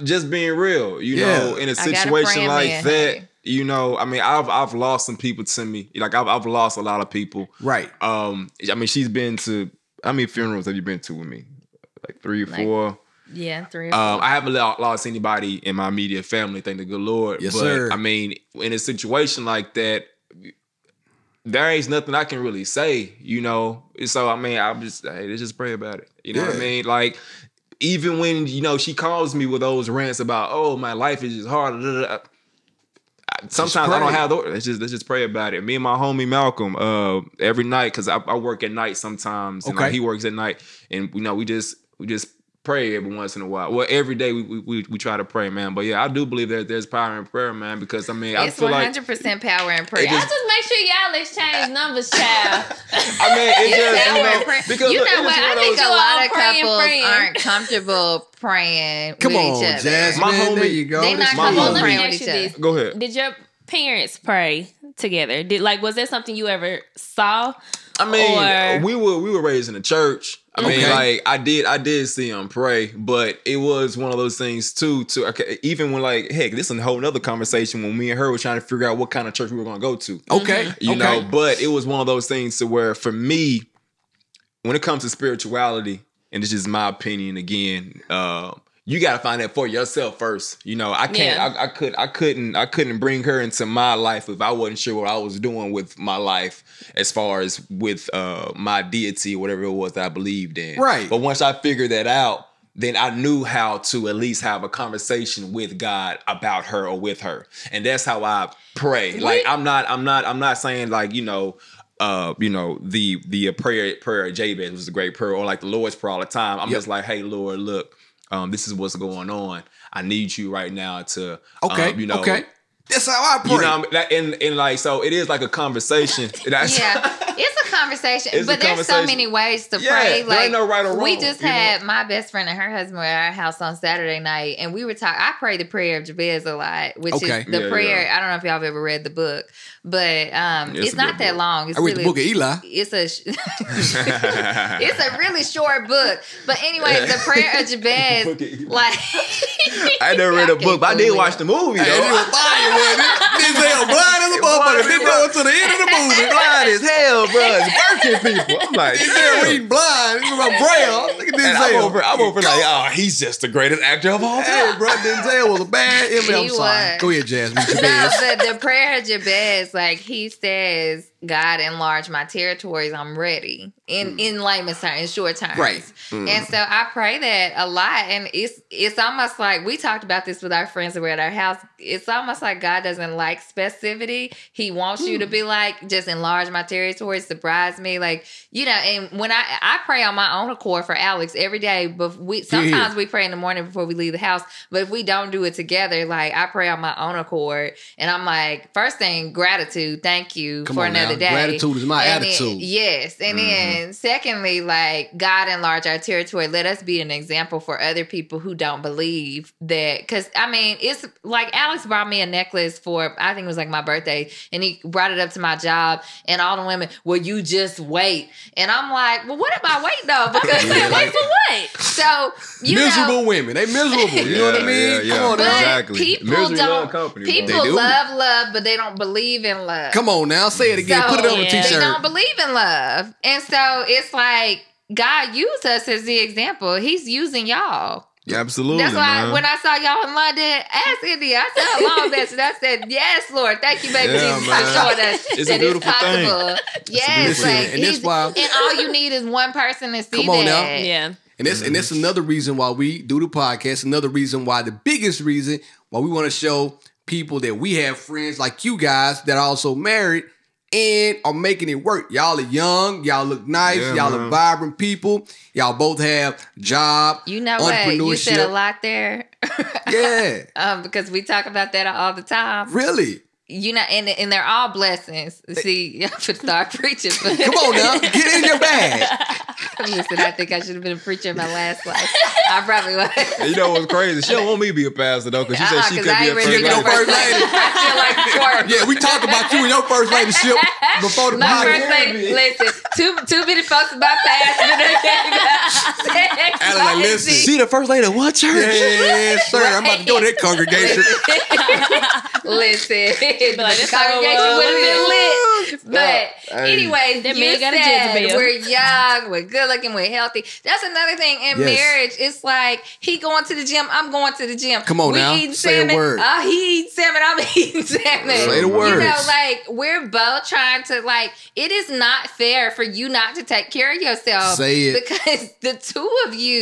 S1: just being real, you
S3: Yeah.
S1: know, in a situation like
S2: man.
S1: that,
S2: Hey.
S1: you know, I mean, I've I've lost some people to me. Like I've I've lost a lot of people.
S3: Right.
S1: Um, I mean, she's been to how many funerals have you been to with me? Like three or
S2: Like,
S1: four.
S2: yeah, three or
S1: Um. I haven't lost anybody in my immediate family, thank the good Lord.
S3: Yes,
S1: but
S3: sir.
S1: I mean, in a situation like that, there ain't nothing I can really say, you know. So I mean, I'm just hey, let's just pray about it. You know what I mean? Like even when you know she calls me with those rants about, oh, my life is just hard. da, da, da," I- Sometimes I don't have those. Let's just let's just pray about it. Me and my homie Malcolm, uh, every night because I, I work at night sometimes, and like,
S3: Okay.
S1: he works at night, and you know we just we just pray every once in a while. Well, every day we we, we, we try to pray, man. But yeah, I do believe that there's power in prayer, man. Because I mean, I
S2: it's
S1: feel
S2: one
S1: like
S2: hundred percent power in prayer.
S1: It
S4: Y'all
S1: just-
S4: just make sure y'all exchange numbers, child.
S1: I mean, it's
S2: It's
S1: just
S2: power
S1: you know because
S2: you
S1: look,
S2: know what? I think a lot of
S4: Praying,
S2: couples
S4: praying.
S2: aren't comfortable praying
S3: Come
S2: with
S3: on,
S2: each other.
S3: Jasmine.
S1: My homie-
S3: there you go.
S2: They
S3: This
S2: not
S1: my
S3: my
S2: comfortable
S1: homie.
S2: Praying with each other.
S4: this.
S1: Go ahead.
S4: Did your parents pray together? Did like was that something you ever saw?
S1: I mean,
S4: Or-
S1: we were we were raised in a church. I mean,
S3: Okay.
S1: like I did I did see him pray, but it was one of those things too. To okay, even when like heck, this is a whole nother conversation when me and her were trying to figure out what kind of church we were going to go to.
S3: Okay.
S1: You
S3: okay.
S1: know, but it was one of those things to where for me, when it comes to spirituality, and this is my opinion again, uh, you got to find that for yourself first. You know, I can't,
S4: Yeah.
S1: I, I could, I couldn't, I couldn't bring her into my life if I wasn't sure what I was doing with my life as far as with uh, my deity whatever it was that I believed in.
S3: Right.
S1: But once I figured that out. Then I knew how to at least have a conversation with God about her or with her, and that's how I pray. Like I'm not, I'm not, I'm not saying like you know, uh, you know, the the uh, prayer prayer of Jabez was a great prayer, or like the Lord's prayer all the time. I'm
S3: Yep.
S1: just like, hey Lord, look, um, this is what's going on. I need you right now to,
S3: Okay.
S1: um, you know,
S3: okay. That's how I pray.
S1: you know, that, and and like so, it is like a conversation. That's,
S2: yeah, it's a conversation,
S1: It's a
S2: but there's so many ways to
S1: Yeah,
S2: pray.
S1: there
S2: Like
S1: ain't no right or
S2: we just
S1: you know?
S2: had my best friend and her husband were at our house on Saturday night, and we were talking. I pray the prayer of Jabez a lot, which
S3: Okay.
S2: is the
S1: Yeah,
S2: prayer.
S1: yeah.
S2: I don't know if y'all have ever read the book, but um,
S1: It's
S2: it's, not that
S1: book.
S2: long. It's
S3: I read the
S2: really,
S3: book of Eli.
S2: It's a it's a really short book, but anyway, the prayer of Jabez,
S1: Book of Eli.
S2: like
S1: I never read a book, but I did watch the movie
S3: Hey,
S1: though.
S3: it was fire, wasn't it? Denzel blind as a motherfucker. Didn't go to the end of the movie.
S1: blind as hell, bro. Working people. I'm like,
S3: Denzel
S1: damn.
S3: reading blind. It's about braille. Look at
S1: And I'm
S3: Denzel.
S1: over, I'm over like, oh, he's just the greatest actor of all
S3: Hey,
S1: time.
S3: bro, Denzel was a bad image. I'm
S2: He
S3: sorry.
S2: was.
S3: Go ahead, Jasmine.
S2: no, but the prayer Jabez, like he says, God enlarge my territories. I'm ready. In in layman's terms, in short terms.
S3: Mm. Right.
S2: And so I pray that a lot. And it's it's almost like we talked about this with our friends that were at our house. It's almost like God doesn't like specificity. He wants you to
S3: Hmm.
S2: be like, just enlarge my territories, surprise me. Like, you know, and when I I pray on my own accord for Alex every day, but we sometimes we pray in the morning before we leave the house. But if we don't do it together, like I pray on my own accord, and I'm like, first thing, gratitude, thank you
S3: Come
S2: for
S3: on now.
S2: another day.
S3: Gratitude is my
S2: And then-
S3: attitude.
S2: yes, and mm-hmm. then secondly, like God enlarge our territory. Let us be an example for other people who don't believe believe that because I mean it's like Alex brought me a necklace for I think it was like my birthday, and he brought it up to my job, and all the women, well, you just wait, and I'm like, well, what am I waiting though? Because
S3: Yeah,
S4: Wait for what?
S2: so you
S3: miserable
S2: know.
S3: women. They miserable. You know what I mean?
S1: yeah, yeah.
S3: Come on
S2: But.
S1: Exactly.
S2: people
S1: Misery
S2: don't.
S1: love company,
S2: people
S3: They do.
S2: love love, but they don't believe in love.
S3: Come on now. Say it again.
S2: So,
S3: Put it on a
S4: yeah.
S2: They
S3: t-shirt.
S2: don't believe in love. And so it's like God used us as the example. He's using y'all.
S1: Yeah, absolutely.
S2: That's why
S1: man.
S2: when I saw y'all in London, ask India. I said hello, bitch. And I said, Yes, Lord. Thank you, baby
S1: Yeah,
S2: Jesus,
S1: man.
S2: for showing us
S1: It's a
S2: that it's
S1: beautiful thing.
S2: possible. Yes,
S3: Listen,
S2: like
S3: and that's why-
S2: and all you need is one person to see
S3: Come on
S2: that.
S3: now.
S4: Yeah.
S3: And that's and that's mm-hmm. another reason why we do the podcast. Another reason why the biggest reason why we want to show people that we have friends like you guys that are also married and are making it work. Y'all are young, y'all look nice,
S1: Yeah,
S3: y'all
S1: man.
S3: are vibrant people. Y'all both have job,
S2: You know what? You said a lot there.
S3: Yeah,
S2: um, because we talk about that all the time.
S3: really.
S2: You know, and, and they're all blessings. See, I should start preaching. But
S3: Come on now, get in your bag.
S2: Listen, I think I should have been a preacher in my last life. I probably was.
S1: You know what's crazy? She don't want me to be a pastor though, because she
S2: Uh-uh,
S1: said she could be a
S2: ain't ready
S1: first
S2: to be
S3: Your
S2: no
S1: lady.
S3: first lady.
S2: I feel like twerk.
S3: Yeah, we talked about you and your first ladyship before the
S2: My
S3: podcast.
S2: first lady, listen, too too many folks about past and they.
S3: Alan, like, listen.
S1: She the first lady of what church?
S3: Yeah, sir. I'm about to go to that congregation.
S2: Listen, the
S4: like, this
S2: congregation
S4: how it
S2: would have been lit. But
S1: Hey.
S2: anyways,
S4: That
S2: you
S4: man
S2: said we're young, we're good looking, we're healthy. That's another thing in
S3: Yes.
S2: marriage. It's like he going to the gym, I'm going to the gym.
S3: Come on
S2: we
S3: now,
S2: eating
S3: say a
S2: salmon.
S3: word.
S2: Uh, he eats salmon, I'm eating salmon.
S3: Say the
S2: You know, like we're both trying to like. It is not fair for you not to take care of yourself.
S3: Say it.
S2: because the two of you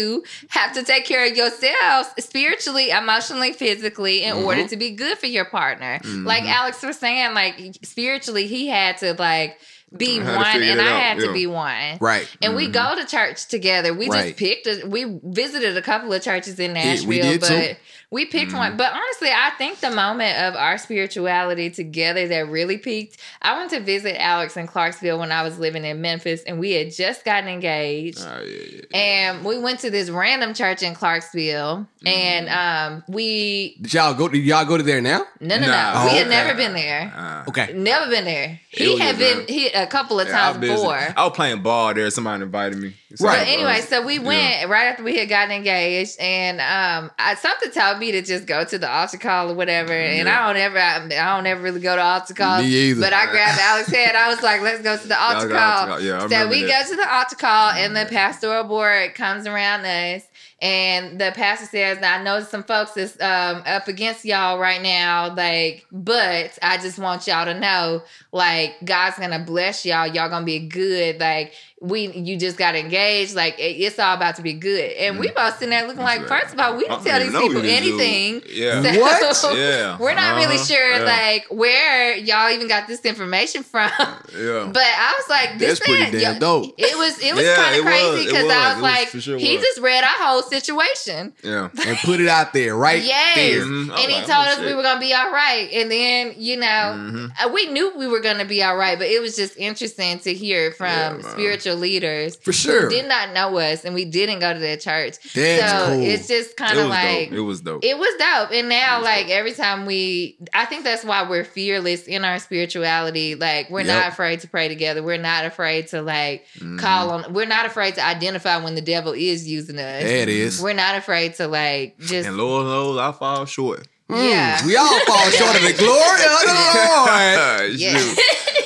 S2: have to take care of yourselves spiritually, emotionally, physically, in
S3: Mm-hmm.
S2: order to be good for your partner. Like Alex was saying, like spiritually, he had to like be
S1: I had to
S2: one, and I
S1: out,
S2: had
S1: yeah.
S2: to be one.
S3: Right.
S2: And we go to church together. We
S3: Right.
S2: just picked. A, we visited a couple of churches in
S3: Yeah,
S2: Nashville,
S3: did
S2: but
S3: too.
S2: We picked one. But honestly, I think the moment of our spirituality together that really peaked. I went to visit Alex in Clarksville when I was living in Memphis, and we had just gotten engaged.
S1: Oh, yeah, yeah.
S2: And we went to this random church in Clarksville, and um, we
S3: Did y'all go? Did y'all go to there now?
S2: no no no,
S1: Nah.
S2: we
S3: Oh,
S2: had
S3: okay.
S2: never been there.
S1: Uh,
S3: Okay.
S2: Never been there. He had been
S1: good-
S2: he a couple of
S1: yeah,
S2: times before.
S1: I was playing ball there. Somebody invited me.
S3: Right.
S2: But anyway, so we went right after we had gotten engaged, and um, I, something told me to just go to the altar call or whatever. And
S1: Yeah.
S2: I don't ever, I, I don't ever really go to altar calls.
S3: Me either.
S2: But I grabbed Alex's hand. I was like, "Let's go to the altar call."
S1: call. Yeah, I
S2: so we
S1: that.
S2: go to the altar call, and the pastoral board comes around us. And the pastor says, "I know some folks is um, up against y'all right now, like, but I just want y'all to know, like, God's gonna bless y'all. Y'all gonna be good. Like, we, you just got engaged. Like, it- it's all about to be good." And we both sitting there looking like,
S1: Mm.
S2: First of all, we
S1: I
S2: didn't
S1: don't
S2: tell these people
S1: who this dude-
S2: anything.
S1: Yeah.
S3: What?
S1: Yeah.
S2: We're not really
S1: Uh-huh.
S2: sure,
S1: Yeah.
S2: like, where y'all even got this information from.
S1: Yeah.
S2: But I was like, this
S3: That's pretty
S2: man,
S3: damn dope.
S2: It was it was
S1: Yeah,
S2: kind of crazy because I was
S1: was
S2: like,
S1: sure
S2: he
S1: was.
S2: just read our whole situation.
S1: yeah.
S3: And put it out there, right
S2: Yes.
S3: there.
S1: Mhm. I was
S2: And he told
S1: oh,
S2: us we were gonna be all right. And then, you know,
S1: Mhm.
S2: uh, we knew we were gonna be all right, but it was just interesting to hear from
S1: Yeah, man.
S2: Spiritual leaders
S3: For sure.
S2: did not know us and we didn't go to that church.
S3: That's
S2: so
S3: cool.
S2: it's just kind of like
S1: dope. It was dope.
S2: it was dope. And now, like,
S1: dope.
S2: every time we, I think that's why we're fearless in our spirituality. Like, we're
S3: Yep.
S2: not afraid to pray together. We're not afraid to, like, call on, we're not afraid to identify when the devil is using us.
S3: It is.
S2: We're not afraid to, like, just,
S1: and Lord knows I fall short.
S2: yeah.
S3: Mm, We all fall short of the glory of the Lord.
S2: Yeah.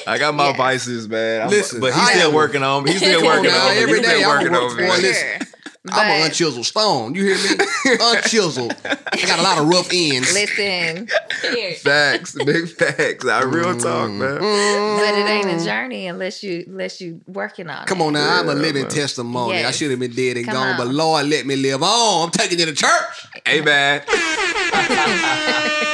S1: I got my
S2: Yeah.
S1: vices, man. I'm-
S3: Listen,
S1: but he's still
S3: am-
S1: working on me. He's still working on me.
S3: every
S1: He's
S3: day I'm
S1: working
S3: working
S1: on me.
S3: For this.
S2: sure.
S3: I'm an
S2: But-
S3: unchiseled stone. You hear me? unchiseled. I got a lot of rough ends.
S2: Listen,
S1: Facts, big facts. I real talk, mm-hmm. man. Mm-hmm.
S2: but it ain't a journey unless you unless you working on it.
S3: Come
S2: it.
S3: on now, I'm a living
S1: man.
S3: testimony. I should have been dead and
S2: Come
S3: gone,
S2: on.
S3: but Lord let me live on. I'm taking you to church.
S1: Hey, man.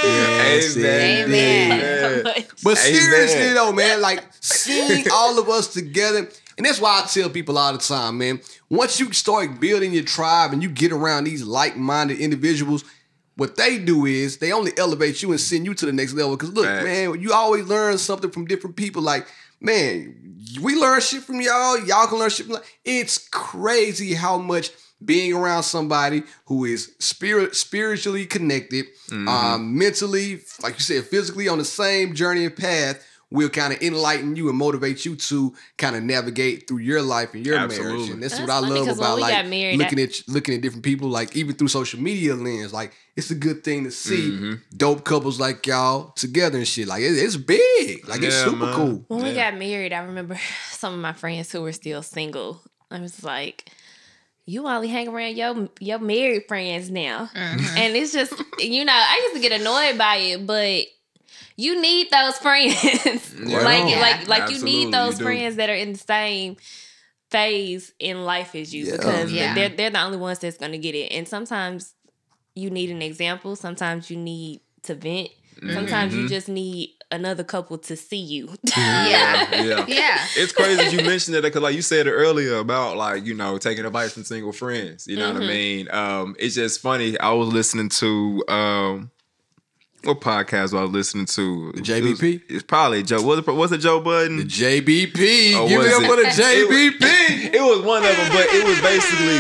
S3: Yes,
S1: Amen.
S2: Amen.
S1: Yeah.
S3: But
S1: Amen.
S3: seriously though, man, like seeing all of us together, and that's why I tell people all the time, man. Once you start building your tribe and you get around these like-minded individuals, what they do is they only elevate you and send you to the next level. Because look, man, you always learn something from different people. Like, man, we learn shit from y'all. Y'all can learn shit from. It's crazy how much being around somebody who is spirit spiritually connected, um, mentally, like you said, physically on the same journey and path will kind of enlighten you and motivate you to kind of navigate through your life and your marriage.
S1: Absolutely.
S3: And that's,
S4: That's
S3: what I
S4: funny,
S3: love
S4: 'cause when
S3: about like
S4: married,
S3: looking at looking at different people, like even through social media lens. Like it's a good thing to see
S1: Mm-hmm.
S3: dope couples like y'all together and shit. Like it, it's big. Like it's super
S1: man.
S3: cool.
S4: When we got married, I remember some of my friends who were still single. I was like, "You only hang around your your married friends now," and it's just you know I used to get annoyed by it, but you need those friends.
S3: Right
S4: like
S3: on.
S4: like like you need those
S1: you
S4: friends that are in the same phase in life as you
S3: Yeah.
S4: because
S2: Yeah.
S4: they're they're the only ones that's gonna get it. And sometimes you need an example. Sometimes you need to vent. Sometimes
S1: Mm-hmm.
S4: you just need another couple to see you.
S2: Yeah.
S1: yeah.
S2: Yeah.
S1: It's crazy that you mentioned it because, like you said it earlier about like you know taking advice from single friends. You know what I mean? Um, it's just funny. I was listening to um, what podcast was I listening to?
S3: The
S1: It was-
S3: JBP?
S1: It's probably Joe. Was it was it Joe Budden?
S3: The JBP.
S1: Oh,
S3: Give it up for the
S1: It
S3: JBP.
S1: it was one of them, but it was basically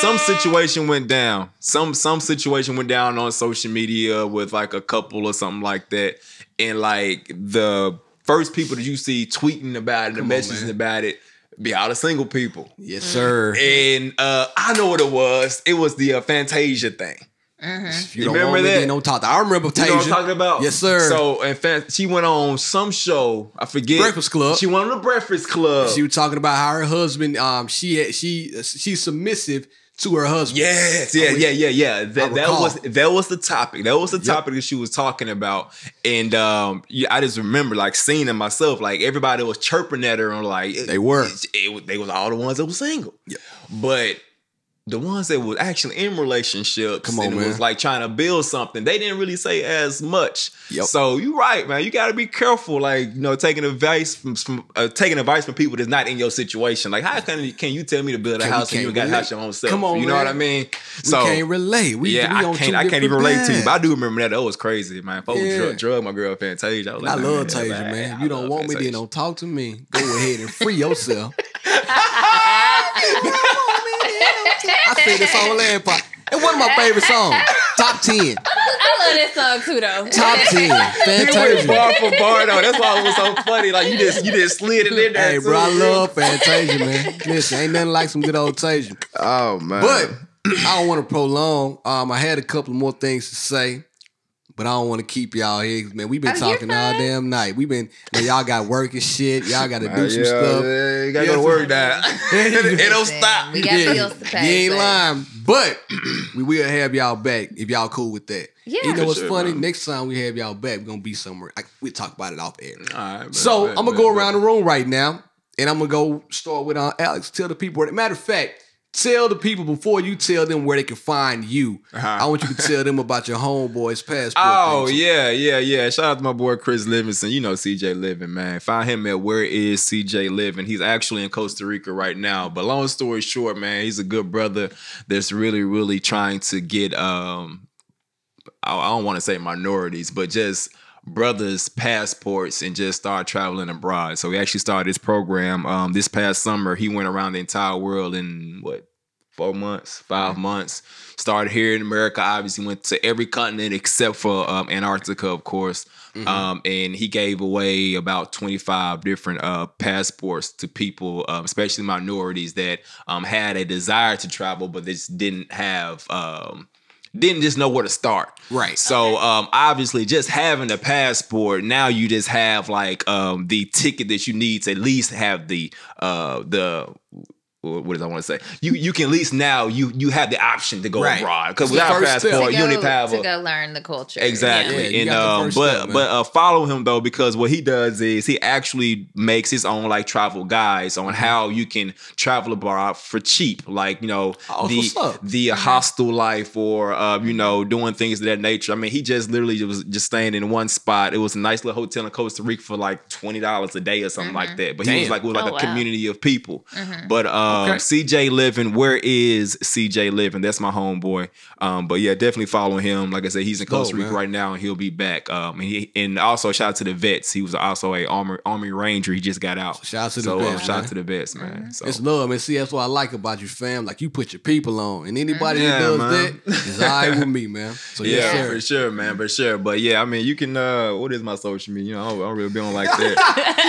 S1: some situation went down. Some some situation went down on social media with like a couple or something like that, and like the first people that you see tweeting about it and
S3: Come on,
S1: messaging
S3: man.
S1: about it be all the single people.
S3: yes, sir.
S1: And uh, I know what it was. It was the uh, Fantasia thing.
S3: If you
S1: You
S3: don't
S1: remember
S3: want me,
S1: that?
S3: then don't talk. To, I remember
S1: You know what I'm talking about?
S3: Yes, sir.
S1: So, in fact, she went on some show. I forget.
S3: Breakfast Club.
S1: She went on the Breakfast Club.
S3: she was talking about how her husband, um, she she she's submissive to her husband.
S1: Yes, yeah, yeah, yeah, yeah. That, that was that was the topic. That was the
S3: Yep.
S1: topic that she was talking about. And um, yeah, I just remember like seeing it myself. Like everybody was chirping at her and like
S3: They were.
S1: It, it was- they was all the ones that were single.
S3: Yeah.
S1: But the ones that was actually in relationships
S3: Come on,
S1: and
S3: man.
S1: was like trying to build something, they didn't really say as much.
S3: Yep.
S1: So you're right, man. You got to be careful, like you know, taking advice from, from uh, taking advice from people that's not in your situation. Like, how can can you tell me to build a
S3: Can-
S1: house and you got a house your own self?
S3: Come on,
S1: you know
S3: man.
S1: what I mean?
S3: we
S1: so
S3: can't relate. We,
S1: yeah,
S3: we
S1: I can't.
S3: two
S1: I can't even
S3: different
S1: relate to you, but I do remember that. That was crazy, man. Folks
S3: Yeah.
S1: drug, drug my girl Fantasia. I, was like,
S3: I love Tasia,
S1: man,
S3: man.
S1: I
S3: You don't
S1: love
S3: want me, then don't talk to me. Go ahead and free yourself. I said this on land part. It's one of my favorite songs. Top 10.
S4: I love this song too though.
S3: Top 10.
S1: You went
S3: Fantasia.
S1: bar for bar though. That's why it was so funny. Like you just you just slid it in there.
S3: Hey, bro,
S1: too,
S3: I love Fantasia, man. Listen, ain't nothing like some good old Tasia.
S1: Oh man.
S3: But I don't want to prolong. Um, I had a couple more things to say, but I don't want to keep y'all here. Man, we've been
S2: Oh,
S3: talking all damn night. We've been, man, y'all got work and shit. Y'all got to do
S1: Uh,
S3: some
S1: yeah,
S3: stuff.
S1: yeah, you gotta go to work now. it don't stop.
S2: We got
S3: Yeah,
S2: bills to
S3: You
S2: pay.
S3: ain't
S2: but-
S3: lying, but we will have y'all back if y'all cool with that.
S2: Yeah.
S3: you know what's
S1: sure,
S3: funny?
S1: man.
S3: Next time we have y'all back, we're gonna be somewhere. I, we talk about it off air.
S1: All right,
S3: So
S1: bet,
S3: I'm gonna
S1: bet,
S3: go around
S1: bet.
S3: the room right now, and I'm gonna go start with uh, Alex. Tell the people. where- Matter of fact, tell the people before you tell them where they can find you.
S1: Uh-huh.
S3: I want you to tell them about your homeboy's passport.
S1: Oh yeah, yeah, yeah. Shout out to my boy Chris Livingston. You know CJ Living, man. Find him at Where Is CJ Living. He's actually in Costa Rica right now. But long story short, man, he's a good brother that's really, really trying to get um I don't want to say minorities, but just brothers passports and just start traveling abroad. So he actually started this program um this past summer. He went around the entire world in what four months, 5 months. Started here in America. Obviously, went to every continent except for um, Antarctica, of course. Um, and he gave away about twenty five different uh, passports to people, um, especially minorities that um, had a desire to travel, but they just didn't have. Um, didn't just know where to start.
S3: Right.
S1: So um obviously just having a passport, now you just have like um the ticket that you need to at least have the uh the what does I want to say? You you can at least now you you have the option to go
S3: Right.
S1: abroad because without a
S3: first
S1: passport you
S2: go,
S1: only have
S2: to go learn the culture.
S1: Exactly,
S3: Yeah, you
S1: and um, but
S3: step,
S1: but uh, follow him though because what he does is he actually makes his own like travel guides on
S3: Mm-hmm.
S1: how you can travel abroad for cheap, like you know
S3: Oh,
S1: the
S3: what's up?
S1: the hostel life or uh, you know doing things of that nature. I mean, he just literally was just staying in one spot. It was a nice little hotel in Costa Rica for like twenty dollars a day or something like that. But he was like it was like
S4: Oh,
S1: a
S4: wow.
S1: community of people. But Uh,
S3: Okay.
S1: CJ Living, where is CJ Living? That's my homeboy. Um, but yeah, definitely follow him. Like I said, he's in Costa
S3: Dope,
S1: Rica
S3: man.
S1: right now, and he'll be back. Um, and, he, and also shout out to the vets. He was also a army army ranger. He just got out.
S3: Shout out to the
S1: so, uh,
S3: vets,
S1: shout
S3: man.
S1: out to the vets, man. So
S3: It's love, man. See, that's what I like about you, fam. Like you put your people on, and anybody
S1: Yeah,
S3: that does
S1: man.
S3: that is all right with me, man. So
S1: yeah,
S3: yes,
S1: for sure, man, for sure. But yeah, I mean, you can. uh What is my social media? You know, I don't, I don't really be on like that.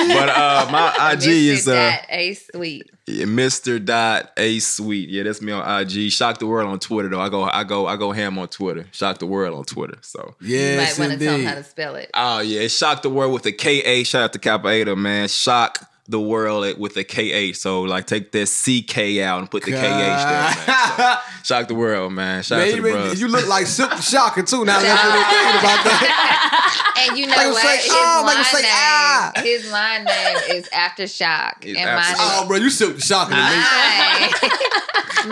S1: but uh my IG is uh
S2: that a sweet.
S1: Yeah, Mr. Dot A Sweet. Yeah, that's me on IG. Shock the world on Twitter though. I go I go I go ham on Twitter. Shock the world on Twitter. So
S3: Yes,
S2: you might want to tell them
S3: indeed.
S2: how to spell it.
S1: oh yeah, it's Shock the World with a K A. Shout out to Kappa Eta, man. Shock the world with a KH. So like take this C K out and put the K H there, man. So, shock the world, man. Shout out
S3: Man,
S1: to
S3: you,
S1: the
S3: been- you look like Silk the Shocker too. Now that's what I'm thinking about that.
S2: And you know
S3: Like
S2: what?
S3: say,
S2: his
S3: oh, like
S2: line
S3: say,
S2: name,
S3: ah.
S2: his line name is Aftershock,
S1: It's
S2: and mine
S1: Aftershock.
S3: Oh, bro, you Silk the Shocker to me.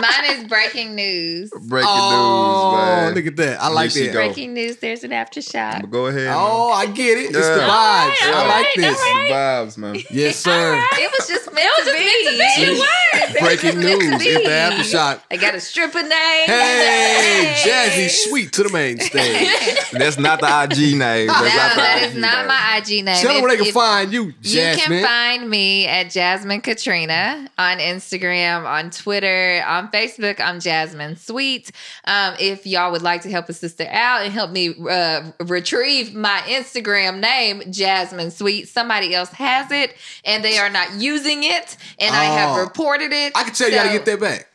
S2: Mine, mine is breaking news.
S1: Breaking
S3: Oh,
S1: news, man.
S3: look at that. I like that.
S2: Breaking news. There's an aftershock.
S1: But go ahead. man.
S3: Oh, I get it. It's the
S1: Yeah.
S3: vibes.
S1: Yeah.
S3: I like
S4: Alright,
S3: this.
S4: alright.
S1: Vibes, man.
S3: Yes, sir.
S2: It was just meant to be.
S4: It
S2: It was
S3: Breaking
S2: meant to
S3: news.
S2: be.
S3: It's the aftershock.
S2: I got a stripper name.
S3: Hey,
S2: Hey.
S3: Jazzy Sweet to the main stage.
S1: That's not the IG name.
S2: No,
S1: That's not
S2: that
S1: IG
S2: is not
S1: name.
S2: my IG name.
S3: Tell them where they can
S2: if-
S3: find you,
S2: You can find me at Jasmine Katrina on Instagram, on Twitter, on Facebook. I'm Jasmine Sweet. Um, if y'all would like to help a sister out and help me uh, retrieve my Instagram name, Jasmine Sweet, somebody else has it and they are not using it, and I have
S3: Oh.
S2: reported it.
S3: I can tell you how to get that back.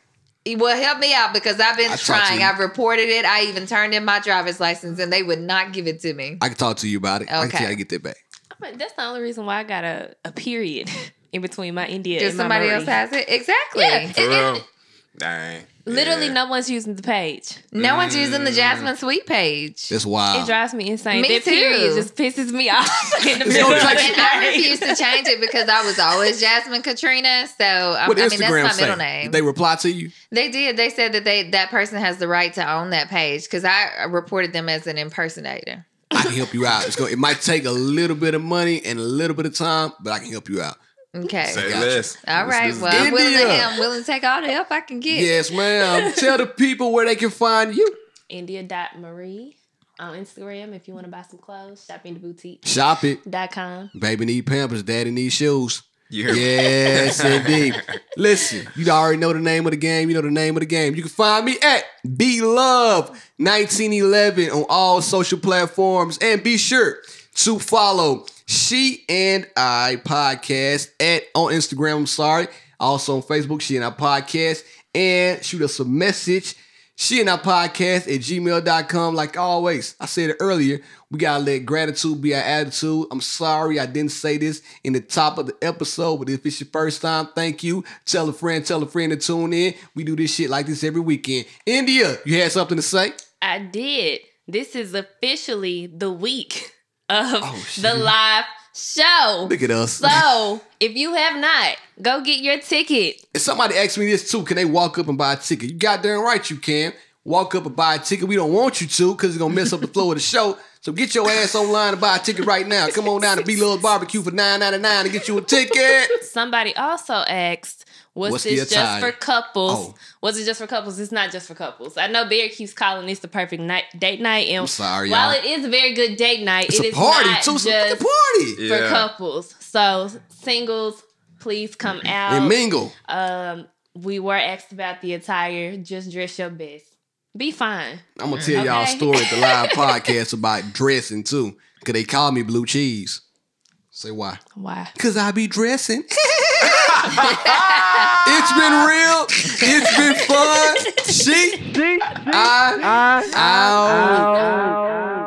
S2: Well, help me out because I've been
S3: I
S2: trying. I've reported it. I even turned in my driver's license, and they would not give it to me.
S3: I can talk to you about it. I can
S2: Okay.
S3: tell you how to get that back.
S4: But that's the only reason why I got a, a period in between my India
S2: Just
S4: and
S2: somebody
S4: Marie.
S2: else has it. Exactly.
S4: Yeah.
S1: For
S4: It-
S1: real.
S4: it-
S1: Dang.
S4: Literally,
S1: Yeah.
S4: no one's using the page.
S2: No one's using the Jasmine Sweet page.
S3: That's wild.
S4: It drives me insane.
S2: Me
S4: that period
S2: too.
S4: just pisses me off in the middle
S3: gonna
S4: of the
S3: you-
S2: and I refuse to change it because I was always Jasmine Katrina. So um,
S3: what
S2: I mean,
S3: Instagram
S2: that's my
S3: say?
S2: middle name.
S3: They reply to you.
S2: They did. They said that they that person has the right to own that page because I reported them as an impersonator.
S3: I can help you out. It's going. It might take a little bit of money and a little bit of time, but I can help you out.
S2: Okay.
S1: Say
S3: Gotcha.
S1: less.
S2: All
S1: This-
S2: right.
S1: this-
S2: Well, I'm willing, to,
S3: India.
S2: I'm willing to take all the help I can get.
S3: Yes, ma'am. Tell the people where they can find you.
S4: India.marie on Instagram if you want to buy some clothes. Shopping the boutique.
S3: Shop it.
S4: Dot com.
S3: Baby need pampers. Daddy need shoes.
S1: You?
S3: Yes, indeed. Listen, you already know the name of the game. You know the name of the game. You can find me at Be Love 1911 on all social platforms, and be sure to follow She and I podcast at on Instagram. I'm sorry, also on Facebook. She and I podcast, and shoot us a message. She and I podcast at gmail.com. Like always, I said it earlier, we gotta let gratitude be our attitude. I'm sorry I didn't say this in the top of the episode, but if it's your first time, thank you. Tell a friend, tell a friend to tune in. We do this shit like this every weekend. India, you had something to say?
S4: I did. This is officially the week of
S3: Oh,
S4: the live show.
S3: Look at us.
S4: So, if you have not, go get your ticket.
S3: And somebody asked me this too. Can they walk up and buy a ticket? You got goddamn right you can. Walk up and buy a ticket. We don't want you to because it's gonna mess up the flow of the show. So get your ass online and buy a ticket right now. Come on down to B Love's Barbecue for nine ninety nine and get you a ticket.
S4: Somebody also asked, was
S3: What's
S4: this just for couples?
S3: Oh.
S4: Was it just for couples? It's not just for couples. I know Bear keeps calling this the perfect night date night. And
S3: I'm sorry,
S4: while
S3: y'all.
S4: it is a very good date night,
S3: It's
S4: it
S3: a
S4: is
S3: party
S4: not
S3: too. It's a party.
S4: for
S1: Yeah.
S4: couples. So singles, please come out.
S3: And mingle.
S4: Um, we were asked about the attire. Just dress your best. Be fine.
S3: I'm gonna tell y'all a story at the live podcast about dressing too. Cause they call me blue cheese. Say why?
S4: Why?
S3: Cause I be dressing. it's been real. It's been fun. She. I. Out.